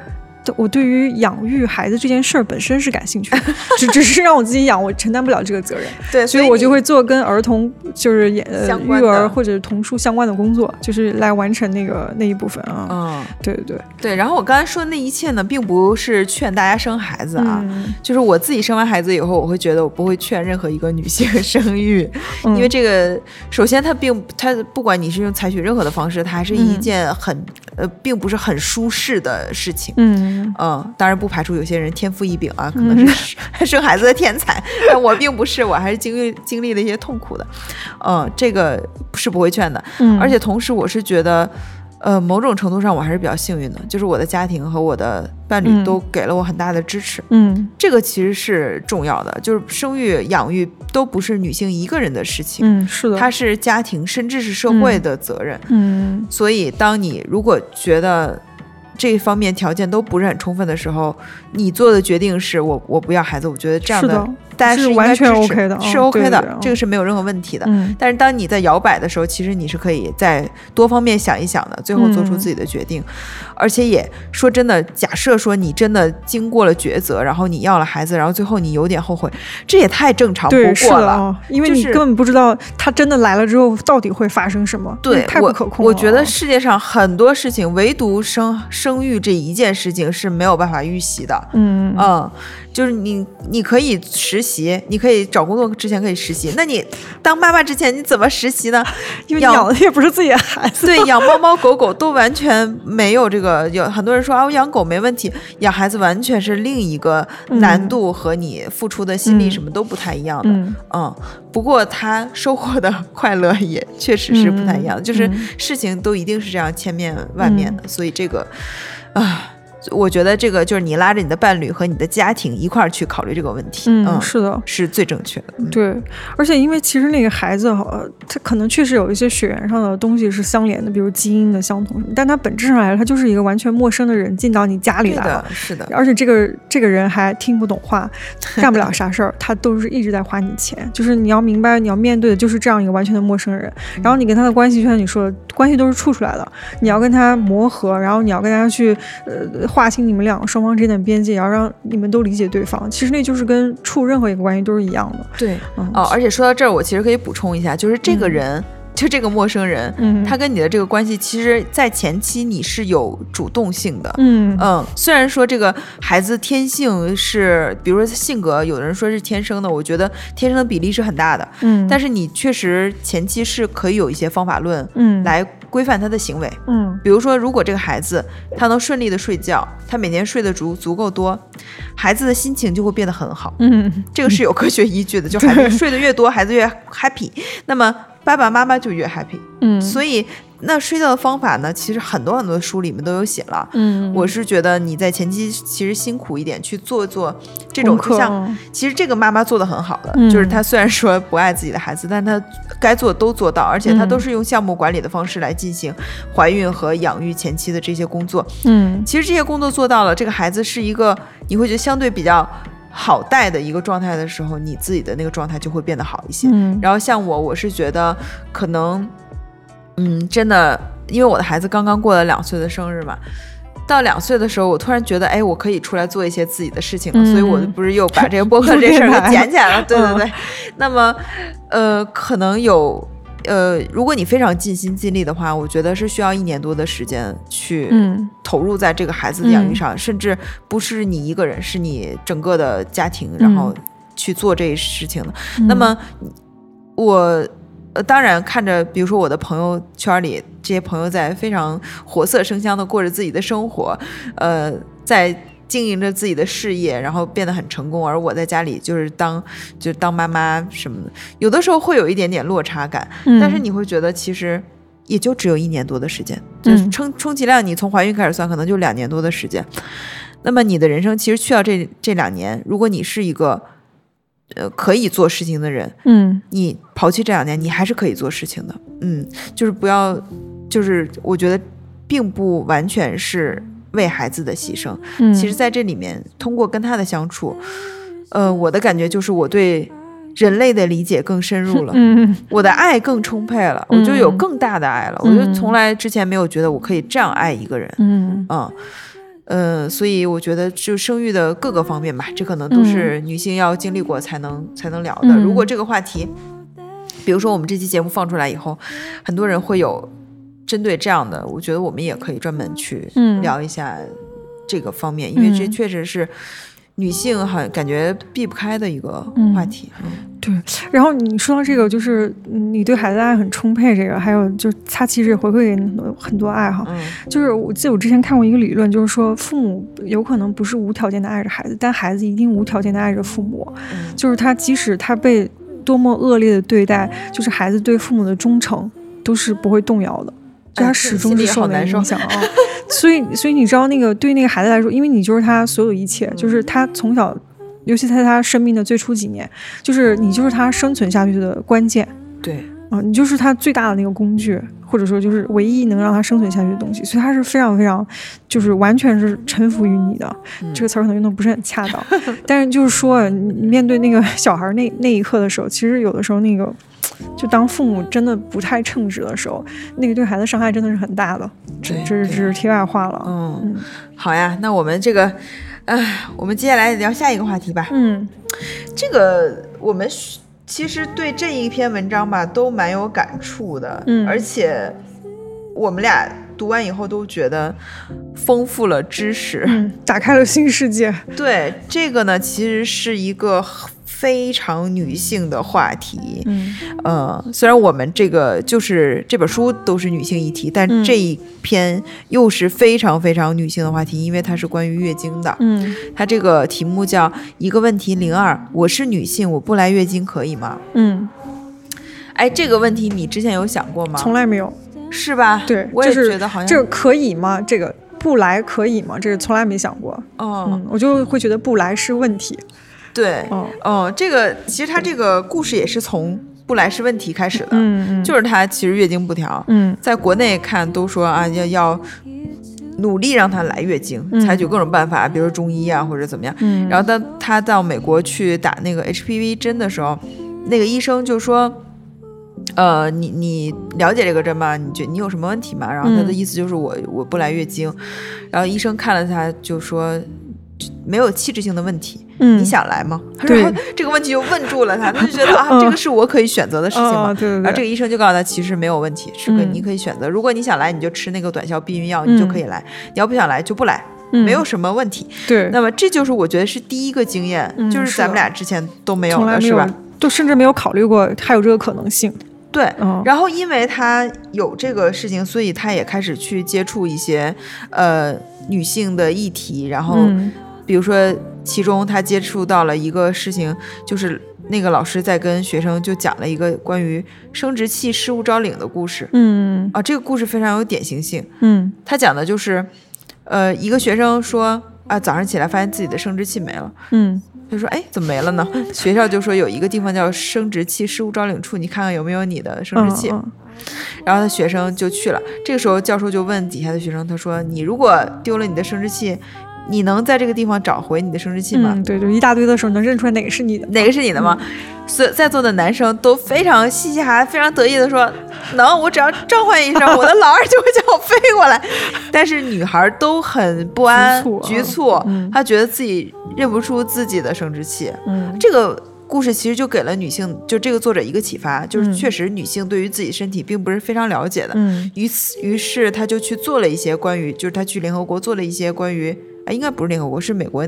我对于养育孩子这件事儿本身是感兴趣的，只只是让我自己养，我承担不了这个责任，
对，
所以我就会做跟儿童就是也育儿或者童书相关的工作，就是来完成那个那一部分啊。
嗯，
对对对，
对。然后我刚才说的那一切呢，并不是劝大家生孩子啊。
嗯
就是我自己生完孩子以后，我会觉得我不会劝任何一个女性 生育，
嗯
因为这个首先它并它不管你是用采取任何的方式，它还是一
嗯
件很、呃并不是很舒适的事情。
嗯
嗯，当然不排除有些人天赋异禀啊，可能是 生孩子的天才，但我并不是，我还是经历经历了一些痛苦的。嗯，这个是不会劝的。
嗯，
而且同时，我是觉得，呃，某种程度上我还是比较幸运的，就是我的家庭和我的伴侣
嗯
都给了我很大的支持。
嗯
这个其实是重要的，就是生育、养育都不是女性一个人的事情，
嗯是的，
它是家庭甚至是社会的责任。
嗯
所以，当你如果觉得这方面条件都不是很充分的时候，你做的决定是我我不要孩子，我觉得这样
的，
大家
是完全 OK 的
是
嗯
OK 的，这个是没有任何问题的。
嗯
但是当你在摇摆的时候，其实你是可以在多方面想一想的，最后做出
嗯
自己的决定。而且也说真的，假设说你真的经过了抉择，然后你要了孩子，然后最后你有点后悔，这也太正常不过了。
因为
就是
你根本不知道他真的来了之后到底会发生什么，
对，
太不可控了。
我觉得世界上很多事情，唯独生生育这一件事情是没有办法预习的。
嗯
嗯，就是你，你可以实习，你可以找工作之前可以实习。那你当妈妈之前，你怎么实习呢？
因为
养
养的也不是自己的孩子，
对，养猫 猫狗狗都完全没有这个。有很多人说啊，我养狗没问题，养孩子完全是另一个难度和你付出的心力
嗯
什么都不太一样的。
嗯
嗯，不过他收获的快乐也确实是不太一样的，就是
嗯
事情都一定是这样千面万面的，所以这个啊。我觉得这个就是你拉着你的伴侣和你的家庭一块儿去考虑这个问题，
嗯，是的，
是最正确的。嗯
对，而且因为其实那个孩子哈，他可能确实有一些血缘上的东西是相连的，比如基因的相同什么，但他本质上来说，他就是一个完全陌生的人进到你家里来。
是的，
而且这个这个人还听不懂话，干不了啥事儿，他都是一直在花你钱。就是你要明白，你要面对的就是这样一个完全的陌生人。然后你跟他的关系，就像你说的，关系都是处出来的。你要跟他磨合，然后你要跟他去呃划清你们两个双方之间的边界，也要让你们都理解对方。其实那就是跟处任何一个关系都是一样的。
对
嗯
哦。而且说到这儿，我其实可以补充一下，就是这个
嗯
人。就这个陌生人，
嗯，
他跟你的这个关系，其实，在前期你是有主动性的，
嗯。
嗯，虽然说这个孩子天性是，比如说性格，有的人说是天生的，我觉得天生的比例是很大的，
嗯，
但是你确实前期是可以有一些方法论，
嗯。
来规范他的行为，
嗯。
比如说，如果这个孩子他能顺利的睡觉，他每天睡得足足够多，孩子的心情就会变得很好，
嗯。
这个是有科学依据的，就孩子睡得越多，孩子越 happy，那么爸爸妈妈就越 happy，
嗯，
所以那睡觉的方法呢，其实很多很多的书里面都有写了。
嗯，
我是觉得你在前期其实辛苦一点去做做这种，像其实这个妈妈做的很好的，
嗯。
就是她虽然说不爱自己的孩子，但她该做都做到，而且她
嗯。
都是用项目管理的方式来进行怀孕和养育前期的这些工作。
嗯。
其实这些工作做到了，这个孩子是一个你会觉得相对比较好带的一个状态的时候，你自己的那个状态就会变得好一些。
嗯，
然后像我，我是觉得可能，嗯，真的，因为我的孩子刚刚过了两岁的生日嘛。到两岁的时候，我突然觉得，哎，我可以出来做一些自己的事情了，
嗯
所以我不是又把这个播客 这事儿给捡起来了。对对
嗯
对，那么，呃，可能有，呃，如果你非常尽心尽力的话，我觉得是需要一年多的时间去
嗯
投入在这个孩子的养育上，甚至不是你一个人，是你整个的家庭，然后去做这些事情的。
嗯
那么我。呃，当然看着，比如说我的朋友圈里这些朋友在非常活色生香的过着自己的生活，呃，在经营着自己的事业，然后变得很成功，而我在家里就是当就当妈妈什么的，有的时候会有一点点落差感，
嗯
但是你会觉得其实也就只有一年多的时间，就是
嗯
充充其量你从怀孕开始算，可能就两年多的时间。那么你的人生其实去到这这两年，如果你是一个呃可以做事情的人，
嗯
你抛弃这两年，你还是可以做事情的。嗯，就是不要，就是我觉得并不完全是为孩子的牺牲。
嗯，
其实，在这里面，通过跟他的相处，呃，我的感觉就是我对人类的理解更深入了，
嗯
我的爱更充沛了，我就有更大的爱了。我就从来之前没有觉得我可以这样爱一个人。
嗯
嗯。呃，所以我觉得就生育的各个方面吧，这可能都是女性要经历过才能、才能聊的。
嗯
如果这个话题，比如说我们这期节目放出来以后，很多人会有针对这样的，我觉得我们也可以专门去
嗯
聊一下这个方面，因为这
嗯
确实是女性很感觉避不开的一个话题。嗯
对，然后你说到这个，就是嗯你对孩子的爱很充沛，这个还有就是他其实也回馈给你很多很多爱哈。
嗯
就是我记得我之前看过一个理论，就是说父母有可能不是无条件的爱着孩子，但孩子一定无条件的爱着父母。
嗯
就是他即使他被多么恶劣的对待，就是孩子对父母的忠诚都是不会动摇的。就他
哎
始终是受那个
好难受。
影响啊，所以所以你知道那个对于那个孩子来说，因为你就是他所有一切，就是他从小，尤其在他生命的最初几年，就是你就是他生存下去的关键。
对，
啊，你就是他最大的那个工具，或者说就是唯一能让他生存下去的东西，所以他是非常非常，就是完全是臣服于你的。
嗯
这个词儿可能用的不是很恰当，但是就是说，你你面对那个小孩儿那那一刻的时候，其实有的时候那个，就当父母真的不太称职的时候，那个对孩子伤害真的是很大的。这这是这是题外话了。
嗯
嗯，
好呀，那我们这个，哎，我们接下来聊下一个话题吧。
嗯
这个我们是其实对这一篇文章吧都蛮有感触的，
嗯
而且我们俩读完以后都觉得丰富了知识。
嗯，打开了新世界。
对这个呢，其实是一个非常女性的话题。
嗯
呃，虽然我们这个就是这本书都是女性议题，但
嗯
这一篇又是非常非常女性的话题，因为它是关于月经的。
嗯
它这个题目叫“一个问题零二”，我是女性，我不来月经可以吗？
嗯，
哎，这个问题你之前有想过吗？
从来没有。
是吧？
对，
我也
就是
觉得好像
这个可以吗？这个不来可以吗？这个从来没想过。
哦，
嗯，我就会觉得不来是问题。
对，
哦，
哦，这个其实他这个故事也是从不来是问题开始的，
嗯嗯，
就是她其实月经不调，
嗯
在国内看都说啊要要努力让她来月经，
嗯
采取各种办法，比如说中医啊或者怎么样。
嗯，
然后当她到美国去打那个 HPV 针的时候，那个医生就说。呃，你你了解这个针吗？你觉你有什么问题吗？然后他的
嗯
意思就是我我不来月经，然后医生看了他就说，没有气质性的问题，
嗯
你想来吗？他
对
说 这个问题就问住了他，他就觉得啊，
嗯
这个是我可以选择的事情吗？
啊对对
然后这，个医生就告诉他，其实没有问题，是你可以选择。如果你想来，你就吃那个短效避孕药，你就可以来；你要不想来就不来，
嗯
没有什么问题。
对，
那么这就是我觉得是第一个经验，
嗯
就是咱们俩之前都没有的，是吧？，
就甚至没有考虑过还有这个可能性。
对。
嗯，
然后，因为他有这个事情，所以他也开始去接触一些呃女性的议题。然后，
嗯
比如说，其中他接触到了一个事情，就是那个老师在跟学生就讲了一个关于生殖器失物招领的故事
嗯
啊。这个故事非常有典型性。
嗯
他讲的就是，呃，一个学生说啊，早上起来发现自己的生殖器没了。
嗯
他说：“哎，怎么没了呢？” 学校就说有一个地方叫生殖器失物招领处，你看看有没有你的生殖器。
嗯
然后他学生就去了。这个时候教授就问底下的学生，他说：“你如果丢了你的生殖器，你能在这个地方找回你的生殖器吗？
嗯，对，就一大堆的时候能认出来哪个是你的，
哪个是你的吗？”所有在座的男生都非常嘻嘻哈哈、非常得意的说：“ 能，我只要召唤一声，我的老二就会叫我飞过来。”但是女孩都很不安、
局促
她觉得自己认不出自己的生殖器。
嗯
这个故事其实就给了女性，就这个作者一个启发，就是
嗯
确实女性对于自己身体并不是非常了解的。
嗯
于此，于是她就去做了一些关于，就是她去联合国做了一些关于，啊，应该不是联合国，是美国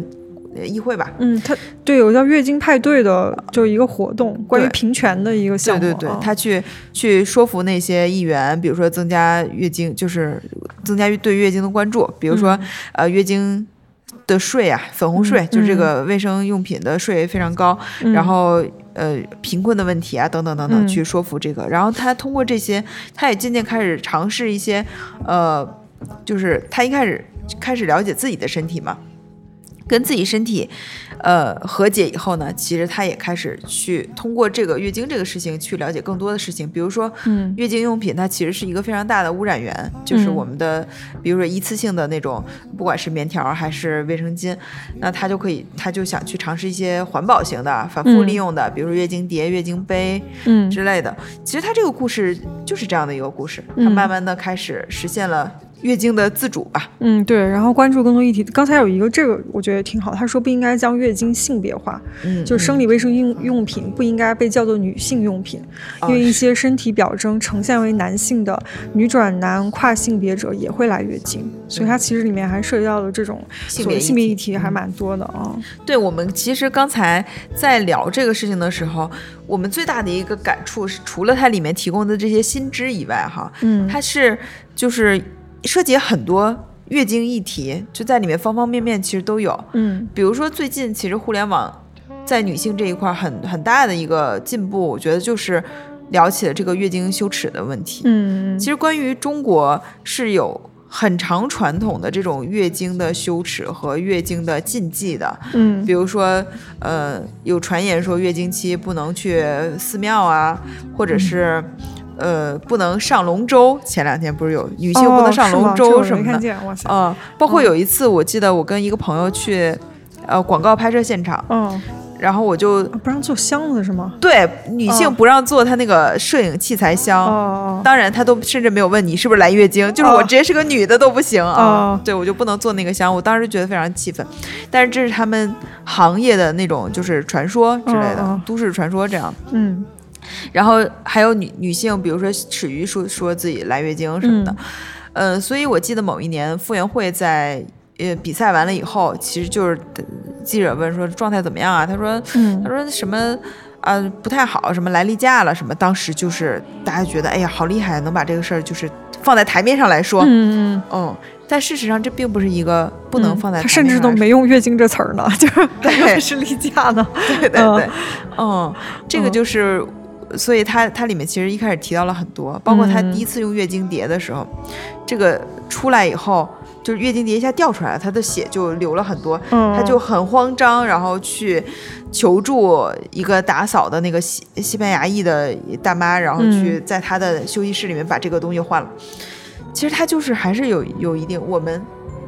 呃议会吧？
嗯，他对有个叫月经派对的，就一个活动，关于平权的一个项目。
对对对
啊，
他去去说服那些议员，比如说增加月经，就是增加对月经的关注，比如说、呃月经。的税啊，粉红税、
嗯
就是这个卫生用品的税非常高，
嗯
然后呃贫困的问题啊等等等等，
嗯
去说服这个。然后他通过这些，他也渐渐开始尝试一些呃，就是他一开始开始了解自己的身体嘛，跟自己身体呃和解以后呢，其实他也开始去通过这个月经这个事情去了解更多的事情，比如说
嗯。
月经用品它其实是一个非常大的污染源，就是
嗯
我们的，比如说一次性的那种，不管是棉条还是卫生巾，那他就可以，他就想去尝试一些环保型的、反复利用的，比如说月经碟、月经杯
嗯。
之类的。其实他这个故事就是这样的一个故事，他
嗯
慢慢的开始实现了月经的自主吧。
嗯，对，然后关注更多议题。刚才有一个这个我觉得挺好，他说不应该将月经性别化，
嗯，
就是生理卫生用用品不应该被叫做女性用品，
哦
因为一些身体表征呈现为男性的女转男跨性别者也会来月经，所以它其实里面还涉及到了这种
性别
性别议
议
题还蛮多的啊。
对我们其实刚才在聊这个事情的时候，我们最大的一个感触是，除了它里面提供的这些新知以外，哈，
嗯，
它是就是涉及很多月经议题，就在里面方方面面其实都有。
嗯
比如说最近其实互联网在女性这一块很很大的一个进步，我觉得就是聊起了这个月经羞耻的问题。
嗯，
其实关于中国是有很长传统的这种月经的羞耻和月经的禁忌的，
嗯
比如说，呃，有传言说月经期不能去寺庙啊，或者是。呃，不能上龙舟。前两天不是有女性不能上龙舟什么的，
哇塞，
嗯，包括有一次，我记得我跟一个朋友去，呃，广告拍摄现场，
嗯，
然后我就
啊不让做箱子是吗？
对女性
哦
不让做她那个摄影器材箱，
哦，
当然她都甚至没有问你是不是来月经，就是我
哦。
直接是个女的都不行啊，
哦。
对我就不能做那个箱，我当时觉得非常气愤，但是这是他们行业的那种就是传说之类的、都市传说这样。
嗯
然后还有女女性，比如说耻于说说自己来月经什么的，
嗯
呃，所以我记得某一年傅园慧在呃比赛完了以后，其实就是呃记者问说状态怎么样啊？她说
嗯
他说什么啊、不太好，什么来例假了什么，当时就是大家觉得哎呀好厉害，能把这个事儿就是放在台面上来说，
嗯
但事实上这并不是一个不能放在
他甚
台面上来说
至都没用月经这词儿呢，就是
对
是例假呢。
对对
嗯
对，嗯，这个
嗯
就是，所以它它里面其实一开始提到了很多，包括他
嗯
第一次用月经碟的时候，这个出来以后，就是月经碟一下掉出来了，他的血就流了很多，
嗯，
他就很慌张，然后去求助一个打扫的那个西西班牙裔的大妈，然后去
嗯
在他的休息室里面把这个东西换了。其实他就是还是有有一定我们。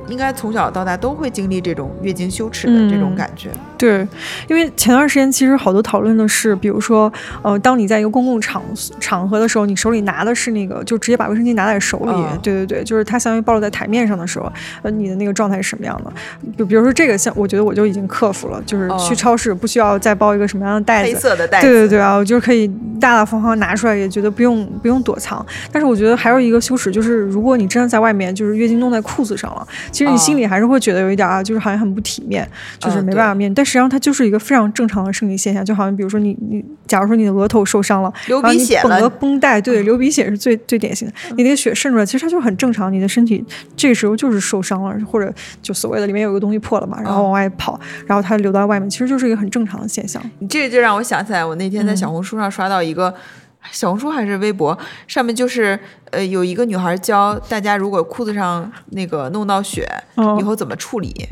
应该从小到大都会经历这种月经羞耻的这种感觉。
对，因为前段时间其实好多讨论的是，比如说，呃，当你在一个公共场场合的时候，你手里拿的是那个，就直接把卫生巾拿在手里，对对对，就是它相当于暴露在台面上的时候，呃，你的那个状态是什么样的？就比如说这个，像我觉得我就已经克服了，就是去超市不需要再包一个什么样的袋
子，黑色的袋
子，对对对啊，我就是可以大大方方拿出来，也觉得不用不用躲藏。但是我觉得还有一个羞耻，就是如果你真的在外面，就是月经弄在裤子上了，其实你心里还是会觉得有一点啊，就是好像很不体面，就是没办法面，但。实际上，它就是一个非常正常的生理现象，就好像比如说你你，假如说你的额头受伤了，
流鼻血
了，绷带，对，流鼻血是最最典型的。你那个血渗出来，其实它就很正常，你的身体这个时候就是受伤了，或者就所谓的里面有个东西破了嘛，然后往外跑，然后它流到外面，其实就是一个很正常的现象。
你这个就让我想起来，我那天在小红书上刷到一个。小红书还是微博上面就是，呃，有一个女孩教大家，如果裤子上那个弄到血，以后怎么处理。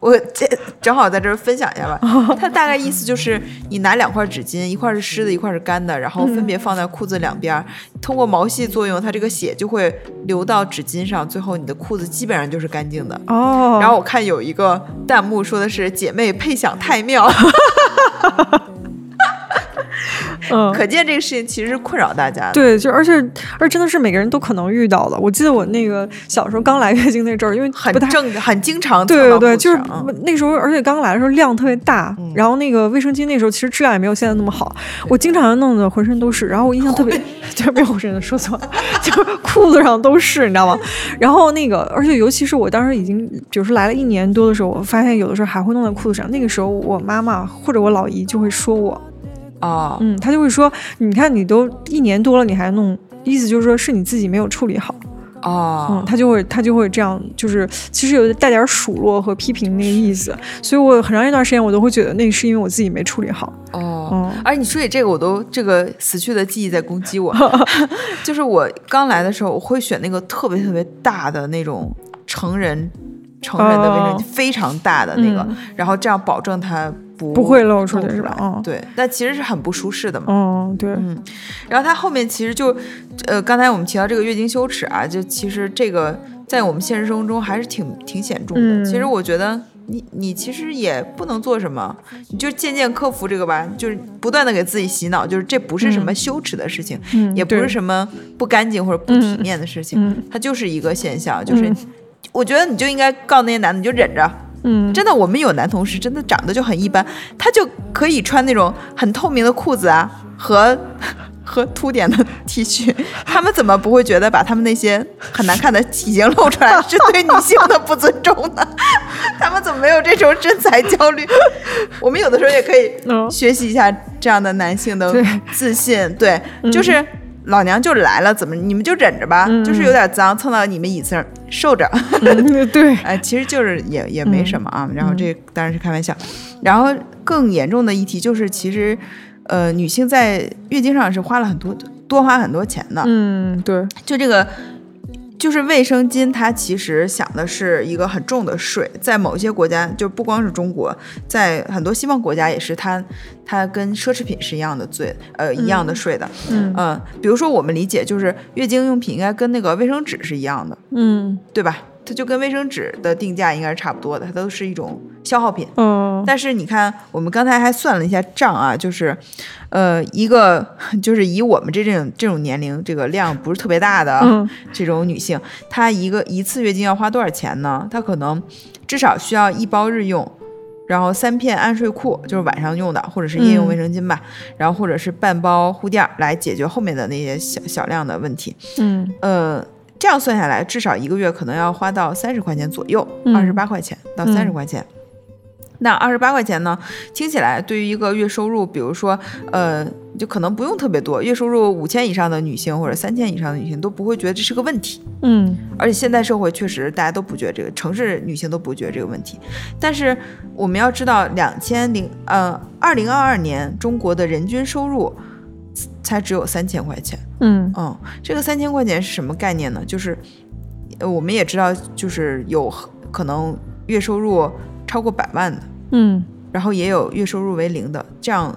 我这正好在这儿分享一下吧。它大概意思就是，你拿两块纸巾，一块是湿的，一块是干的，然后分别放在裤子两边，通过毛细作用，它这个血就会流到纸巾上，最后你的裤子基本上就是干净的。
哦。
然后我看有一个弹幕说的是“姐妹配享太妙”。
嗯，
可见这个事情其实是困扰大家的。
对，就而且而真的是每个人都可能遇到的。我记得我那个小时候刚来月经那阵儿，因为
很正，很经常。
对对对，就是那时候，而且刚来的时候量特别大，然后那个卫生巾那时候其实质量也没有现在那么好。我经常弄得浑身都是，然后我印象特别，就是没有浑身说错，就是裤子上都是，你知道吗？然后那个，而且尤其是我当时已经，比如说来了一年多的时候，我发现有的时候还会弄在裤子上。那个时候我妈妈或者我老姨就会说我。
啊，
嗯，他就会说，你看你都一年多了，你还弄，意思就是说是你自己没有处理好，
哦，
嗯，他就会他就会这样，就是其实有带点数落和批评那个意思，所以我很长一段时间我都会觉得那是因为我自己没处理好，
哦，而你说起这个，我都这个死去的记忆在攻击我，就是我刚来的时候，我会选那个特别特别大的那种成人成人的卫生巾，非常大的那个，然后这样保证它。不
不会露出来是吧？
嗯，对，那其实是很不舒适的嘛。
嗯，对，
嗯，然后它后面其实就，呃，刚才我们提到这个月经羞耻啊，就其实这个在我们现实生活中还是挺挺显著的。其实我觉得你你其实也不能做什么，你就渐渐克服这个吧，就是不断的给自己洗脑，就是这不是什么羞耻的事情，也不是什么不干净或者不体面的事情，它就是一个现象，就是我觉得你就应该告那些男的，你就忍着。
嗯，
真的，我们有男同事真的长得就很一般，他就可以穿那种很透明的裤子啊，和 和凸点的 T 恤，他们怎么不会觉得把他们那些很难看的体型露出来是对女性的不尊重呢？他们怎么没有这种身材焦虑？我们有的时候也可以学习一下这样的男性的自信，对，就是。老娘就来了，怎么你们就忍着吧？就是有点脏，蹭到你们椅子上受着。
对，
哎，其实就是也也没什么啊。然后这当然是开玩笑。然后更严重的议题就是，其实呃，女性在月经上是花了很多多花很多钱的。
嗯，对，
就这个。就是卫生巾，它其实想的是一个很重的税，在某些国家，就不光是中国，在很多西方国家也是，它它跟奢侈品是一样的罪，呃，一样的税的。嗯，比如说我们理解就是月经用品应该跟那个卫生纸是一样的，
嗯，
对吧？它就跟卫生纸的定价应该是差不多的，它都是一种消耗品。
嗯，
但是你看，我们刚才还算了一下账啊，就是，呃，一个 就是以我们这种这种年龄，这个量不是特别大的这种女性，她一个一次月经要花多少钱呢？她可能至少需要一包日用，然后三片安睡裤，就是晚上用的，或者是夜用卫生巾吧，然后或者是半包护垫来解决后面的那些小小量的问题。
嗯，
呃。这样算下来，至少一个月可能要花到三十块钱左右，二十八块钱到三十块钱。那二十八块钱呢？听起来对于一个月收入，比如说，呃，就可能不用特别多，月收入五千以上的女性或者三千以上的女性都不会觉得这是个问题。
嗯，
而且现代社会确实大家都不觉得这个，城市女性都不觉得这个问题。但是我们要知道，两千零呃二零二二年中国的人均收入。才只有三千块钱，
嗯。
嗯，这个三千块钱是什么概念呢？就是，呃，我们也知道，就是有可能月收入超过百万的，
嗯，
然后也有月收入为零的，这样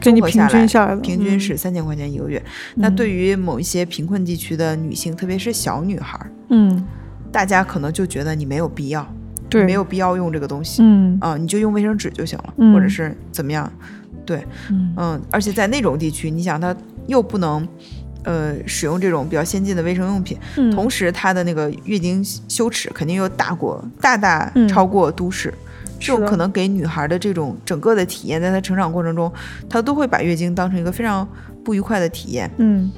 综合下
来，平均是三千块钱一个月。那对于某一些贫困地区的女性，特别是小女孩，
嗯，
大家可能就觉得你没有必要，
对，
没有必要用这个东西，
嗯。
啊，你就用卫生纸就行了，
嗯。
或者是怎么样，对，
嗯
嗯，而且在那种地区，你想它又不能。呃，使用这种比较先进的卫生用品，
嗯
同时它的那个月经羞耻肯定又大过大大
嗯
超过都市，这种
是的
可能给女孩的这种整个的体验，在她成长过程中，她都会把月经当成一个非常不愉快的体验。
嗯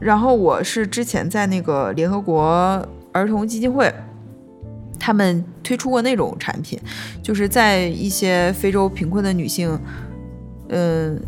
然后我是之前在那个联合国儿童基金会，他们推出过那种产品，就是在一些非洲贫困的女性，嗯。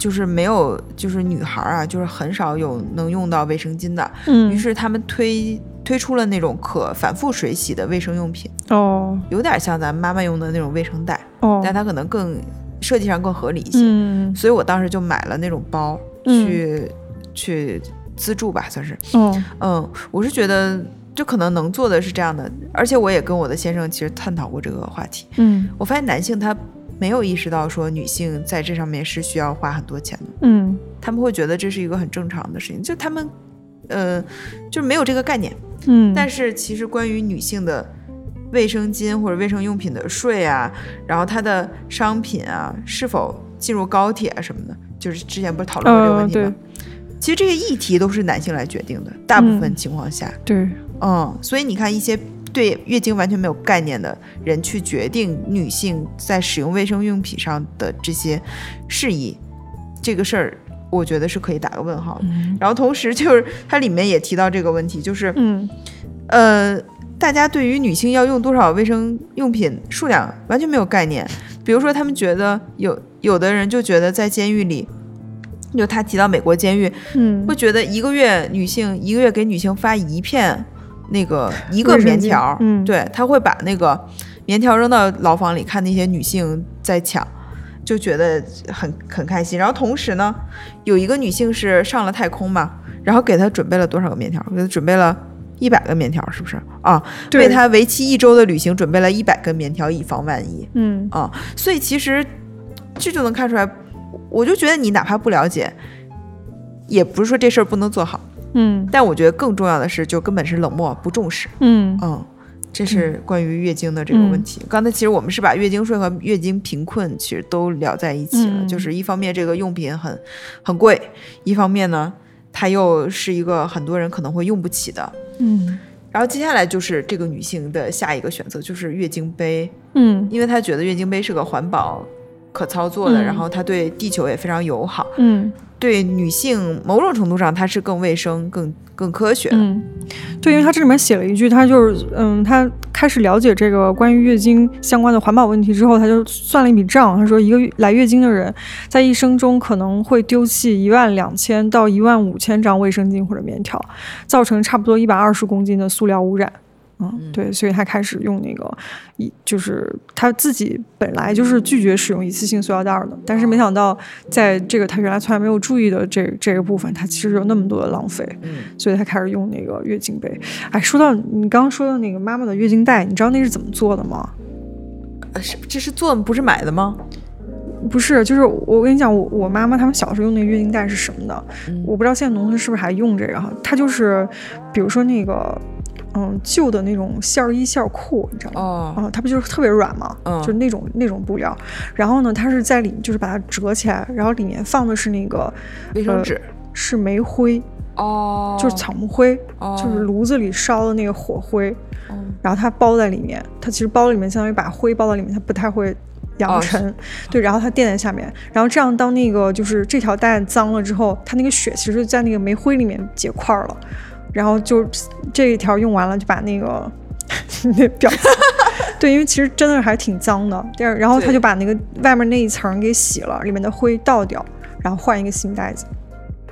就是没有，就是女孩啊，就是很少有能用到卫生巾的。
嗯，
于是他们推推出了那种可反复水洗的卫生用品，
哦
有点像咱们妈妈用的那种卫生袋，
哦，
但它可能更设计上更合理一些。
嗯
所以我当时就买了那种包
嗯
去、去资助吧，算是。
哦
嗯，我是觉得就可能能做的是这样的，而且我也跟我的先生其实探讨过这个话题。
嗯
我发现男性他没有意识到说女性在这上面是需要花很多钱的，
嗯
他们会觉得这是一个很正常的事情，就他们呃就没有这个概念。
嗯，
但是其实关于女性的卫生巾或者卫生用品的税啊，然后它的商品啊是否进入高铁啊什么的，就是之前不是讨论过这个问题吗？
呃
其实这些议题都是男性来决定的，大部分情况下，
对，
嗯所以你看一些。对月经完全没有概念的人去决定女性在使用卫生用品上的这些事宜，这个事儿，我觉得是可以打个问号的。
嗯
然后同时就是它里面也提到这个问题，就是
嗯
呃，大家对于女性要用多少卫生用品数量完全没有概念。比如说，他们觉得有有的人就觉得在监狱里，就他提到美国监狱，
嗯
会觉得一个月女性一个月给女性发一片那个一个棉条，
嗯
对，他会把那个棉条扔到牢房里，看那些女性在抢。就觉得很很开心，然后同时呢，有一个女性是上了太空嘛，然后给她准备了多少个棉条？给她准备了一百个棉条，是不是啊？为她为期一周的旅行准备了一百根棉条，以防万一
嗯
啊！所以其实这就能看出来，我就觉得你哪怕不了解，也不是说这事儿不能做好，
嗯。
但我觉得更重要的是，就根本是冷漠不重视。
嗯。
嗯，这是关于月经的这个问题。刚才其实我们是把月经税和月经贫困其实都聊在一起了，
嗯。
就是一方面这个用品很很贵，一方面呢，它又是一个很多人可能会用不起的。
嗯。
然后接下来就是这个女性的下一个选择，就是月经杯，
嗯。
因为她觉得月经杯是个环保、可操作的，
嗯。
然后它对地球也非常友好，
嗯
对女性某种程度上它是更卫生、更更科学。
嗯，对，因为他这里面写了一句，他就是嗯，他开始了解这个关于月经相关的环保问题之后，他就算了一笔账，他说一个月来月经的人在一生中可能会丢弃一万两千到一万五千张卫生巾或者棉条，造成差不多一百二十公斤的塑料污染。嗯，对，所以他开始用那个一，就是他自己本来就是拒绝使用一次性塑料袋的，但是没想到在这个他原来从来没有注意的这这个部分，他其实有那么多的浪费。
嗯，
所以他开始用那个月经杯。哎，说到你刚刚说的那个妈妈的月经带，你知道那是怎么做的吗？
呃是这是做的不是买的吗？
不是，就是我跟你讲，我我妈妈他们小时候用那个月经带是什么的？
嗯
我不知道现在农村是不是还用这个哈。它就是，比如说那个，嗯，旧的那种线儿衣线儿裤，你知道吗？
哦，
啊，它不就是特别软吗？
嗯
就是那种那种布料。然后呢，它是在里，就是把它折起来，然后里面放的是那个
卫生纸。
是煤灰，
哦，
就是草木灰，
哦，
就是炉子里烧的那个火灰。
哦
然后它包在里面，它其实包里面相当于把灰包在里面，它不太会扬
哦
尘。对，然后它垫在下面，然后这样当那个就是这条带脏了之后，它那个血其实在那个煤灰里面结块了，然后就这一条用完了就把那个 那表情。对，因为其实真的还挺脏的。第二，然后他就把那个外面那一层给洗了，里面的灰倒掉，然后换一个新袋子。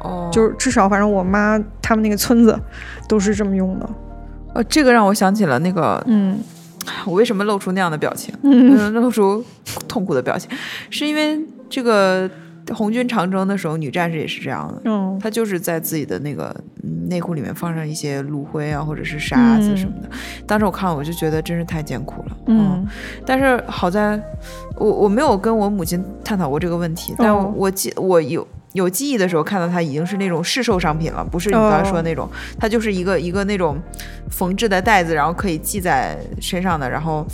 哦，
就是至少反正我妈他们那个村子都是这么用的。
呃，这个让我想起了那个，
嗯
我为什么露出那样的表情，
嗯
嗯，露出痛苦的表情，是因为这个红军长征的时候，女战士也是这样的，
嗯
她就是在自己的那个嗯内裤里面放上一些炉灰啊，或者是沙子什么的。当时我看了，我就觉得真是太艰苦了，
嗯
但是好在我我没有跟我母亲探讨过这个问题，但
哦
我记我有有记忆的时候看到它已经是那种市售商品了，不是你刚才说的那种，它就是一个一个那种缝制的袋子，然后可以系在身上的，然后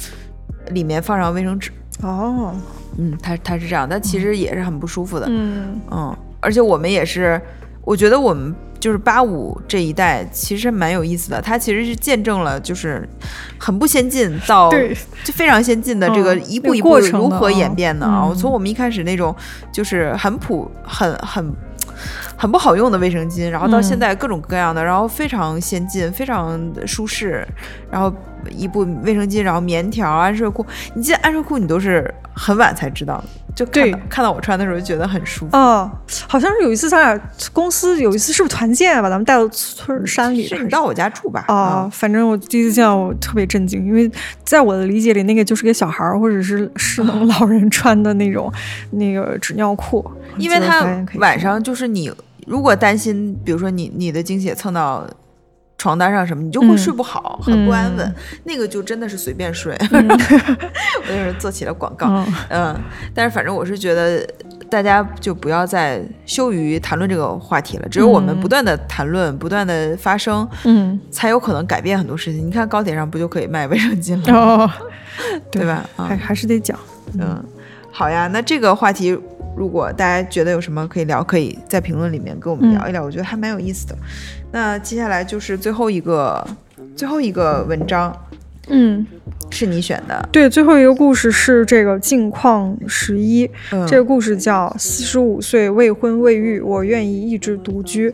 里面放上卫生纸。
哦，
嗯，他他是这样，但其实也是很不舒服的。
嗯
嗯，而且我们也是，我觉得我们就是八五这一代其实蛮有意思的，他其实是见证了就是很不先进到就非常先进的这个
嗯
一步一步如何
啊
演变的啊。
嗯
从我们一开始那种就是很普很很。很不好用的卫生巾，然后到
嗯
现在各种各样的，然后非常先进，非常的舒适，然后一部卫生巾，然后棉条、安睡裤，你记得安睡裤你都是很晚才知道的，就看
对
到看到我穿的时候就觉得很舒服。
哦，好像是有一次咱俩公司有一次是不是团建把咱们带到村山里？
是你到我家住吧？
哦，
嗯
反正我第一次见到我特别震惊，因为在我的理解里，那个就是给小孩儿或者是失能老人穿的那种那个纸尿裤，
因为它晚上就是你如果担心，比如说你你的经血蹭到床单上什么，你就会
嗯
睡不好，很不安稳。
嗯
那个就真的是随便睡。我就是做起了广告，
嗯
嗯，但是反正我是觉得。大家就不要再羞于谈论这个话题了，只有我们
嗯
不断的谈论、不断的发声，
嗯
才有可能改变很多事情。你看高铁上不就可以卖卫生巾了，
哦，
对吧？啊、
还还是得讲，
嗯，好呀，那这个话题，如果大家觉得有什么可以聊，可以在评论里面跟我们
嗯。
聊一聊，我觉得还蛮有意思的。那接下来就是最后一个，最后一个文章
嗯，
是你选的，
对，最后一个故事是这个镜框十一，
嗯，
这个故事叫《四十五岁未婚未育，我愿意一直独居》。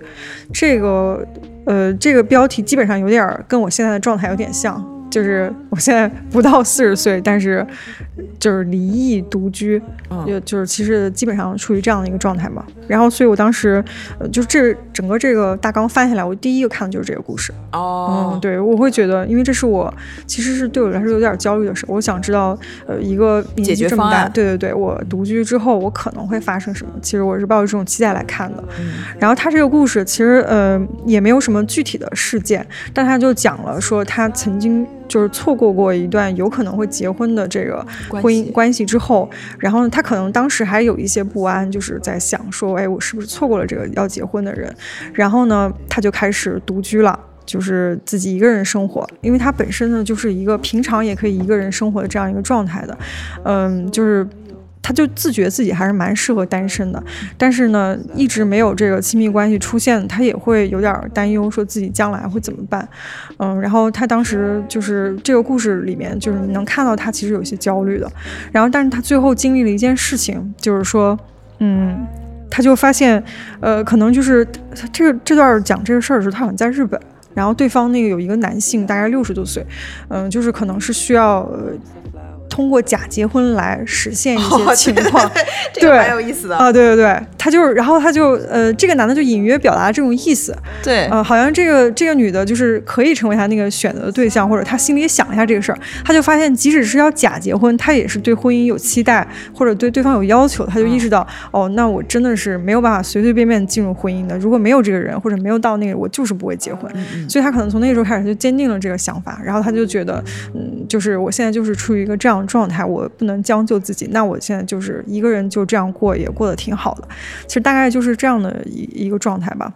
这个呃，这个标题基本上有点儿跟我现在的状态有点像，就是我现在不到四十岁，但是就是离异独居，
嗯
就就是其实基本上处于这样的一个状态嘛。然后，所以我当时呃，就这整个这个大纲翻下来，我第一个看的就是这个故事。
哦
嗯，，对，我会觉得，因为这是我其实是对我来说有点焦虑的事。我想知道，呃，一个年
解
纪这么大，
决方案
对对对，我独居之后我可能会发生什么？其实我是抱着这种期待来看的。
嗯
然后他这个故事其实呃也没有什么具体的事件，但他就讲了说他曾经就是错过过一段有可能会结婚的这个婚姻关系之后，然后呢他可能当时还有一些不安，就是在想说，哎，我是不是错过了这个要结婚的人？然后呢他就开始独居了。就是自己一个人生活，因为他本身呢就是一个平常也可以一个人生活的这样一个状态的，嗯，就是他就自觉自己还是蛮适合单身的，但是呢，一直没有这个亲密关系出现，他也会有点担忧，说自己将来会怎么办。嗯，然后他当时就是这个故事里面，就是能看到他其实有些焦虑的。然后，但是他最后经历了一件事情，就是说，嗯，他就发现，呃，可能就是这个这段讲这个事儿的时候，他好像在日本。然后对方那个有一个男性，大概六十多岁，嗯，就是可能是需要呃通过假结婚来实现一
哦
些情况，
这个
对
蛮有意思的，
啊，对对对，他就是，然后他就呃，这个男的就隐约表达这种意思，
对，
呃，好像这个这个女的就是可以成为他那个选择的对象，或者他心里也想一下这个事儿，他就发现即使是要假结婚，他也是对婚姻有期待，或者对对方有要求，他就意识到，哦，那我真的是没有办法随随便便进入婚姻的，如果没有这个人，或者没有到那个，我就是不会结婚。
嗯嗯。
所以他可能从那个时候开始就坚定了这个想法，然后他就觉得，嗯，就是我现在就是处于一个这样状态，我不能将就自己，那我现在就是一个人就这样过，也过得挺好的。其实大概就是这样的一一个状态吧。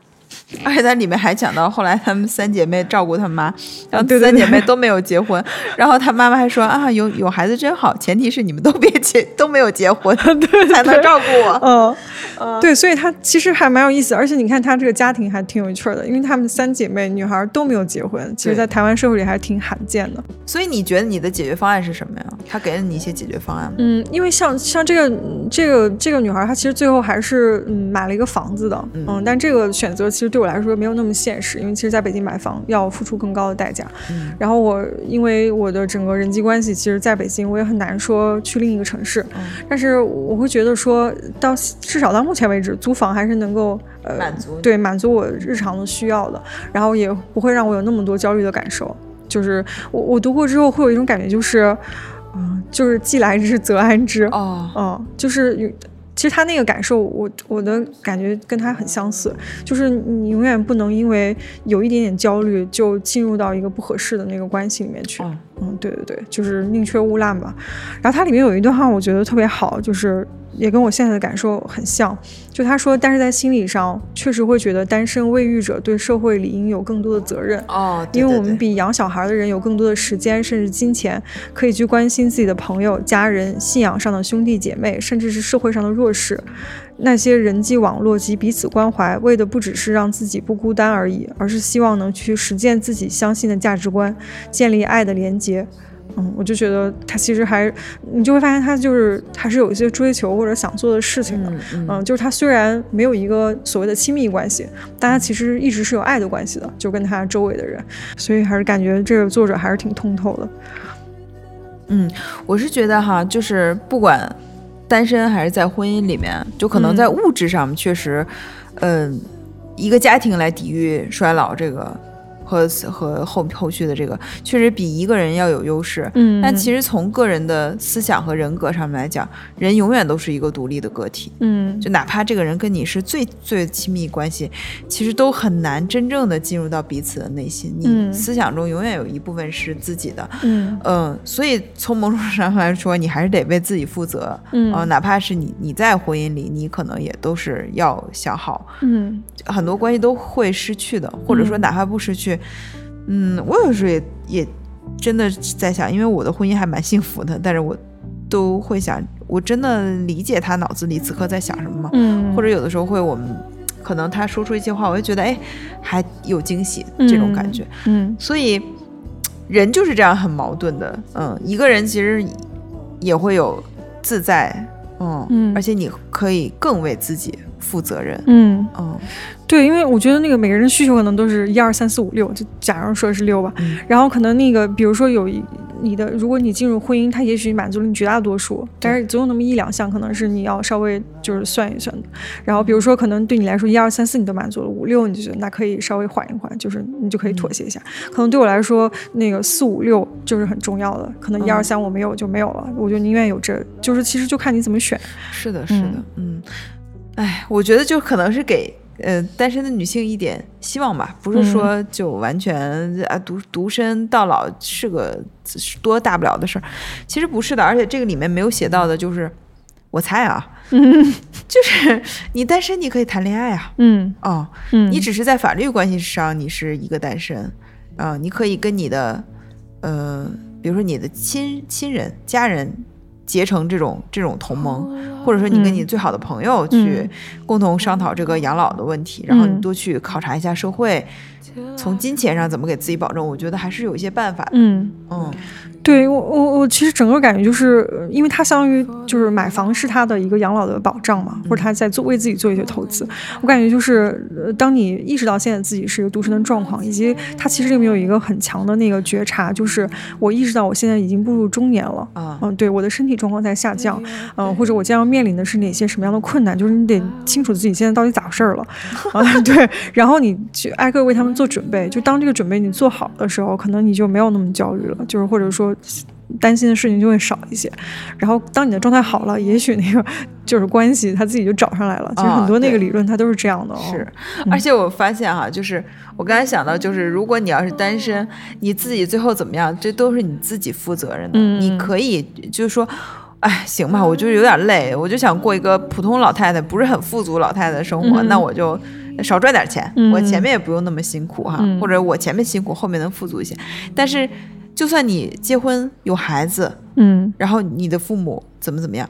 而且它里面还讲到后来他们三姐妹照顾他妈，然后
对对
三姐妹都没有结婚，然后她妈妈还说啊，有有孩子真好，前提是你们都别结 都没有结婚，才能照顾我。
嗯，对，所以她其实还蛮有意思，而且你看她这个家庭还挺有趣儿的，因为他们三姐妹女孩都没有结婚，其实，在台湾社会里还挺罕见的。
所以你觉得你的解决方案是什么呀？他给了你一些解决方案吗？
嗯，因为像像这个这个这个女孩，她其实最后还是嗯买了一个房子的，
嗯
嗯，但这个选择其实对我来说没有那么现实，因为其实在北京买房要付出更高的代价。
嗯
然后我因为我的整个人际关系，其实在北京我也很难说去另一个城市，
嗯
但是我会觉得说到至少到目前为止，租房还是能够呃
满足
对满足我日常的需要的，然后也不会让我有那么多焦虑的感受。就是我我读过之后会有一种感觉，就是嗯、就是既来之则安之，
哦，
嗯，就是有，其实他那个感受，我我的感觉跟他很相似，就是你永远不能因为有一点点焦虑就进入到一个不合适的那个关系里面去。
嗯
嗯，对对对，就是宁缺毋滥吧。然后它里面有一段话，我觉得特别好，就是也跟我现在的感受很像。就他说，但是在心理上，确实会觉得单身未育者对社会理应有更多的责任
哦，
因为我们比养小孩的人有更多的时间，甚至金钱，可以去关心自己的朋友、家人、信仰上的兄弟姐妹，甚至是社会上的弱势。那些人际网络及彼此关怀，为的不只是让自己不孤单而已，而是希望能去实践自己相信的价值观，建立爱的连接。嗯，我就觉得他其实还，你就会发现他就是还是有一些追求或者想做的事情的。嗯，就是他虽然没有一个所谓的亲密关系，但他其实一直是有爱的关系的，就跟他周围的人。所以还是感觉这个作者还是挺通透的。
嗯，我是觉得哈，就是不管。单身还是在婚姻里面，就可能在物质上确实，嗯，一个家庭来抵御衰老这个。和和后后续的这个确实比一个人要有优势，
嗯，
但其实从个人的思想和人格上面来讲，人永远都是一个独立的个体，
嗯，
就哪怕这个人跟你是最最亲密关系，其实都很难真正的进入到彼此的内心，你思想中永远有一部分是自己的，
嗯。
嗯，所以从某种上来说，你还是得为自己负责，
嗯，
哪怕是你你在婚姻里，你可能也都是要想好，
嗯，
很多关系都会失去的，或者说哪怕不失去。嗯，我有时候也也真的在想，因为我的婚姻还蛮幸福的，但是我都会想，我真的理解他脑子里此刻在想什么吗？
嗯，
或者有的时候会，我们可能他说出一些话，我就觉得哎，还有惊喜这种感觉。
嗯，
所以人就是这样很矛盾的。嗯，一个人其实也会有自在，嗯，而且你可以更为自己负责任。
嗯
嗯。
对，因为我觉得那个每个人需求可能都是一二三四五六，就假如说是六吧。然后可能那个，比如说有一你的，如果你进入婚姻，它也许满足了你绝大多数，但是总有那么一两项可能是你要稍微就是算一算的。然后比如说可能对你来说一二三四你都满足了，五六你就觉得那可以稍微缓一缓，就是你就可以妥协一下。可能对我来说那个四五六就是很重要的，可能一二三我没有就没有了，我就宁愿有这，就是其实就看你怎么选。
是的，是的，嗯，哎，我觉得就可能是给。呃，单身的女性一点希望吧，不是说就完全啊独独身到老是个多大不了的事儿，其实不是的，而且这个里面没有写到的就是，我猜啊，就是你单身你可以谈恋爱啊，
嗯，
哦，你只是在法律关系上你是一个单身，啊，你可以跟你的呃，比如说你的亲亲人家人。结成这种这种同盟，或者说你跟你最好的朋友去共同商讨这个养老的问题，然后你多去考察一下社会，从金钱上怎么给自己保证，我觉得还是有一些办法的。
嗯。
嗯。
对我我我其实整个感觉就是，因为他相当于就是买房是他的一个养老的保障嘛，或者他在做为自己做一些投资。我感觉就是，当你意识到现在自己是一个独身的状况，以及他其实里面有一个很强的那个觉察，就是我意识到我现在已经步入中年了。嗯，对，我的身体状况在下降，嗯，或者我将要面临的是哪些什么样的困难，就是你得清楚自己现在到底咋回事儿了。啊，对，然后你去挨个为他们做准备，就当这个准备你做好的时候，可能你就没有那么焦虑了，就是或者说。担心的事情就会少一些，然后当你的状态好了，也许那个就是关系他自己就找上来了。其实很多那个理论它都是这样的。
是，而且我发现哈，就是我刚才想到，就是如果你要是单身，你自己最后怎么样，这都是你自己负责任的。你可以就是说，哎，行吧，我就是有点累，我就想过一个普通老太太，不是很富足老太太的生活，那我就少赚点钱，我前面也不用那么辛苦哈，或者我前面辛苦，后面能富足一些，但是。就算你结婚有孩子，
嗯，
然后你的父母怎么怎么样，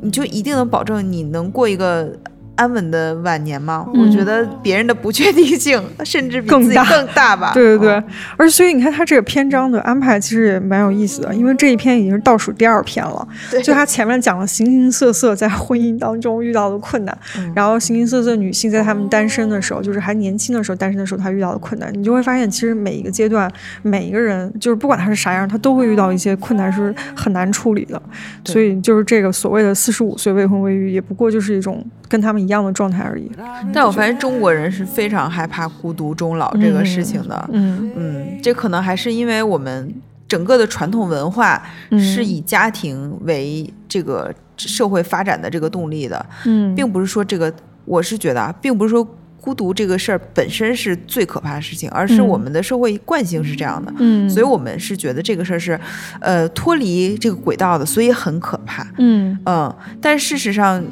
你就一定能保证你能过一个。安稳的晚年吗？我觉得别人的不确定性 甚至比自己更大吧。
对 对对，而且所以你看他这个篇章的安排其实也蛮有意思的，因为这一篇已经是倒数第二篇了。就他前面讲了形形色色在婚姻当中遇到的困难，然后形形色色女性在她们单身的时候，就是还年轻的时候单身的时候她遇到的困难，你就会发现其实每一个阶段每一个人就是不管他是啥样，他都会遇到一些困难是很难处理的。所以就是这个所谓的四十五岁未婚未育，也不过就是一种跟他们一样的状态而已，
但我发现中国人是非常害怕孤独终老这个事情的。
嗯
嗯，这可能还是因为我们整个的传统文化是以家庭为这个社会发展的这个动力的。
嗯，
并不是说这个，我是觉得啊，并不是说。孤独这个事儿本身是最可怕的事情，而是我们的社会惯性是这样的。
嗯，
所以我们是觉得这个事儿是，呃，脱离这个轨道的，所以很可怕。
嗯
嗯，但事实上，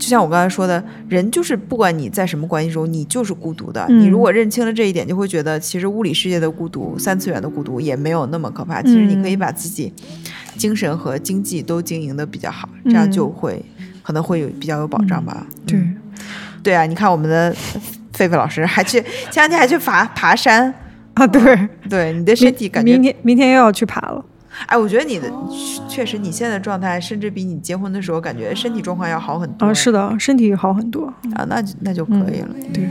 就像我刚才说的，人就是不管你在什么关系中，你就是孤独的。
嗯
你如果认清了这一点，就会觉得其实物理世界的孤独、三次元的孤独也没有那么可怕。其实你可以把自己精神和经济都经营的比较好，这样
嗯
就会可能会有比较有保障吧。
对
嗯对啊，你看我们的狒狒老师还去前两天还去爬爬山，
啊，对，
对你的身体感觉
明天明天又要去爬了。
哎，我觉得你的确实，你现在的状态甚至比你结婚的时候感觉身体状况要好很多。
啊，是的，身体好很多。
啊，那就那就可以了。
对，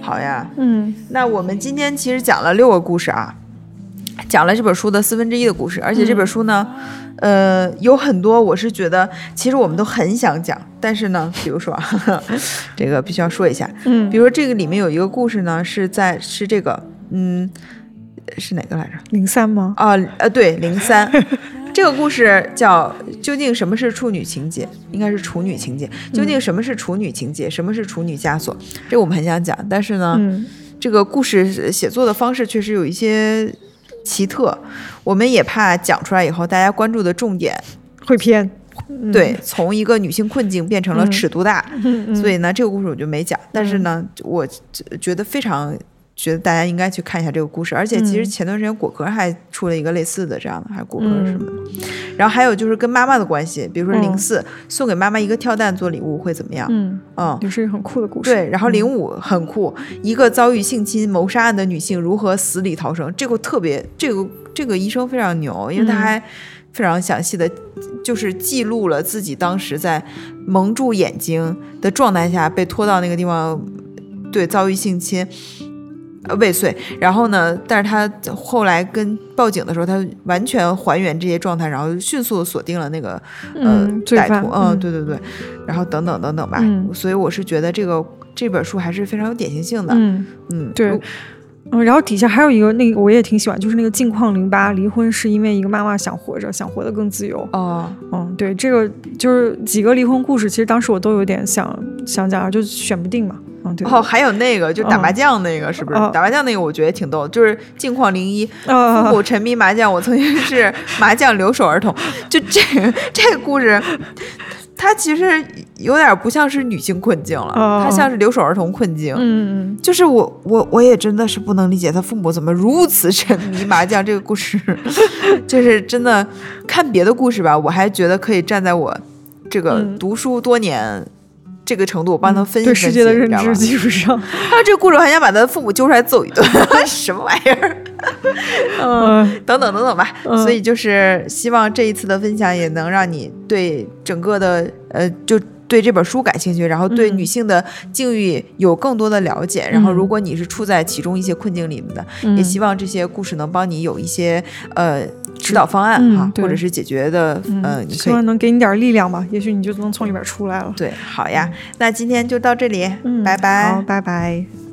好呀，
嗯
那我们今天其实讲了六个故事啊，讲了这本书的四分之一的故事，而且这本书呢，呃，有很多我是觉得其实我们都很想讲，但是呢，比如说啊，这个必须要说一下，
嗯
比如说这个里面有一个故事呢，是在是这个，嗯，是哪个来着？
零三吗？
啊，呃，对，零三，这个故事叫究竟什么是处女情节？应该是处女情节。究竟什么是处女情节？什么是处女枷锁？这个我们很想讲，但是呢，
嗯
这个故事写作的方式确实有一些奇特，我们也怕讲出来以后大家关注的重点，
会偏。
对，从一个女性困境变成了
嗯
尺度大，
嗯嗯
所以呢，这个故事我就没讲。但是呢，我觉得非常。觉得大家应该去看一下这个故事，而且其实
嗯
前段时间果壳还出了一个类似的这样的，还是果壳
嗯
什么的。然后还有就是跟妈妈的关系，比如说零
嗯
四、送给妈妈一个跳蛋做礼物会怎么样？
嗯，
嗯，
也是一个很酷的故事。
对，然后零五很酷，一个遭遇性侵谋杀案的女性如何死里逃生，这个特别，这个这个医生非常牛，因为他
嗯
还非常详细的，就是记录了自己当时在蒙住眼睛的状态下被拖到那个地方，对，遭遇性侵。呃，未遂，然后呢？但是他后来跟报警的时候，他完全还原这些状态，然后迅速地锁定了那个呃歹徒，嗯，
嗯
对对对，然后等等等等吧，
嗯
所以我是觉得这个这本书还是非常有典型性的，
嗯
嗯，
对嗯，然后底下还有一个那个我也挺喜欢，就是那个近况零八离婚是因为一个妈妈想活着，想活得更自由。
哦，
嗯，对，这个就是几个离婚故事，其实当时我都有点想想讲，就选不定嘛。嗯，对。
哦，还有那个就打
嗯
麻将那个，是不是？
哦
打麻将那个我觉得挺逗，就是境况零一，父
啊
母沉迷麻将，我曾经 是麻将留守儿童，就这个这个故事。它其实有点不像是女性困境了，
哦
它像是留守儿童困境。就是我我我也真的是不能理解他父母怎么如此沉迷麻将这个故事，就是真的看别的故事吧，我还觉得可以站在我这个
嗯
读书多年。这个程度，我帮他分析
世界的认
你知
基础上，
他这个故事，我很想把他的父母揪出来揍一顿，什么玩意儿？嗯，
嗯
等等等等吧。
嗯
所以就是希望这一次的分享也能让你对整个的呃，就对这本书感兴趣，然后对
嗯
女性的境遇有更多的了解。然后，
嗯
如果你是处在其中一些困境里面的，也希望这些故事能帮你有一些呃指导方案哈，
嗯
或者是解决的呃，你可以。
希望能给你点力量吧，也许你就能从里边出来了。
对，好呀，那今天就到这里，
嗯，
拜拜。
好，拜拜。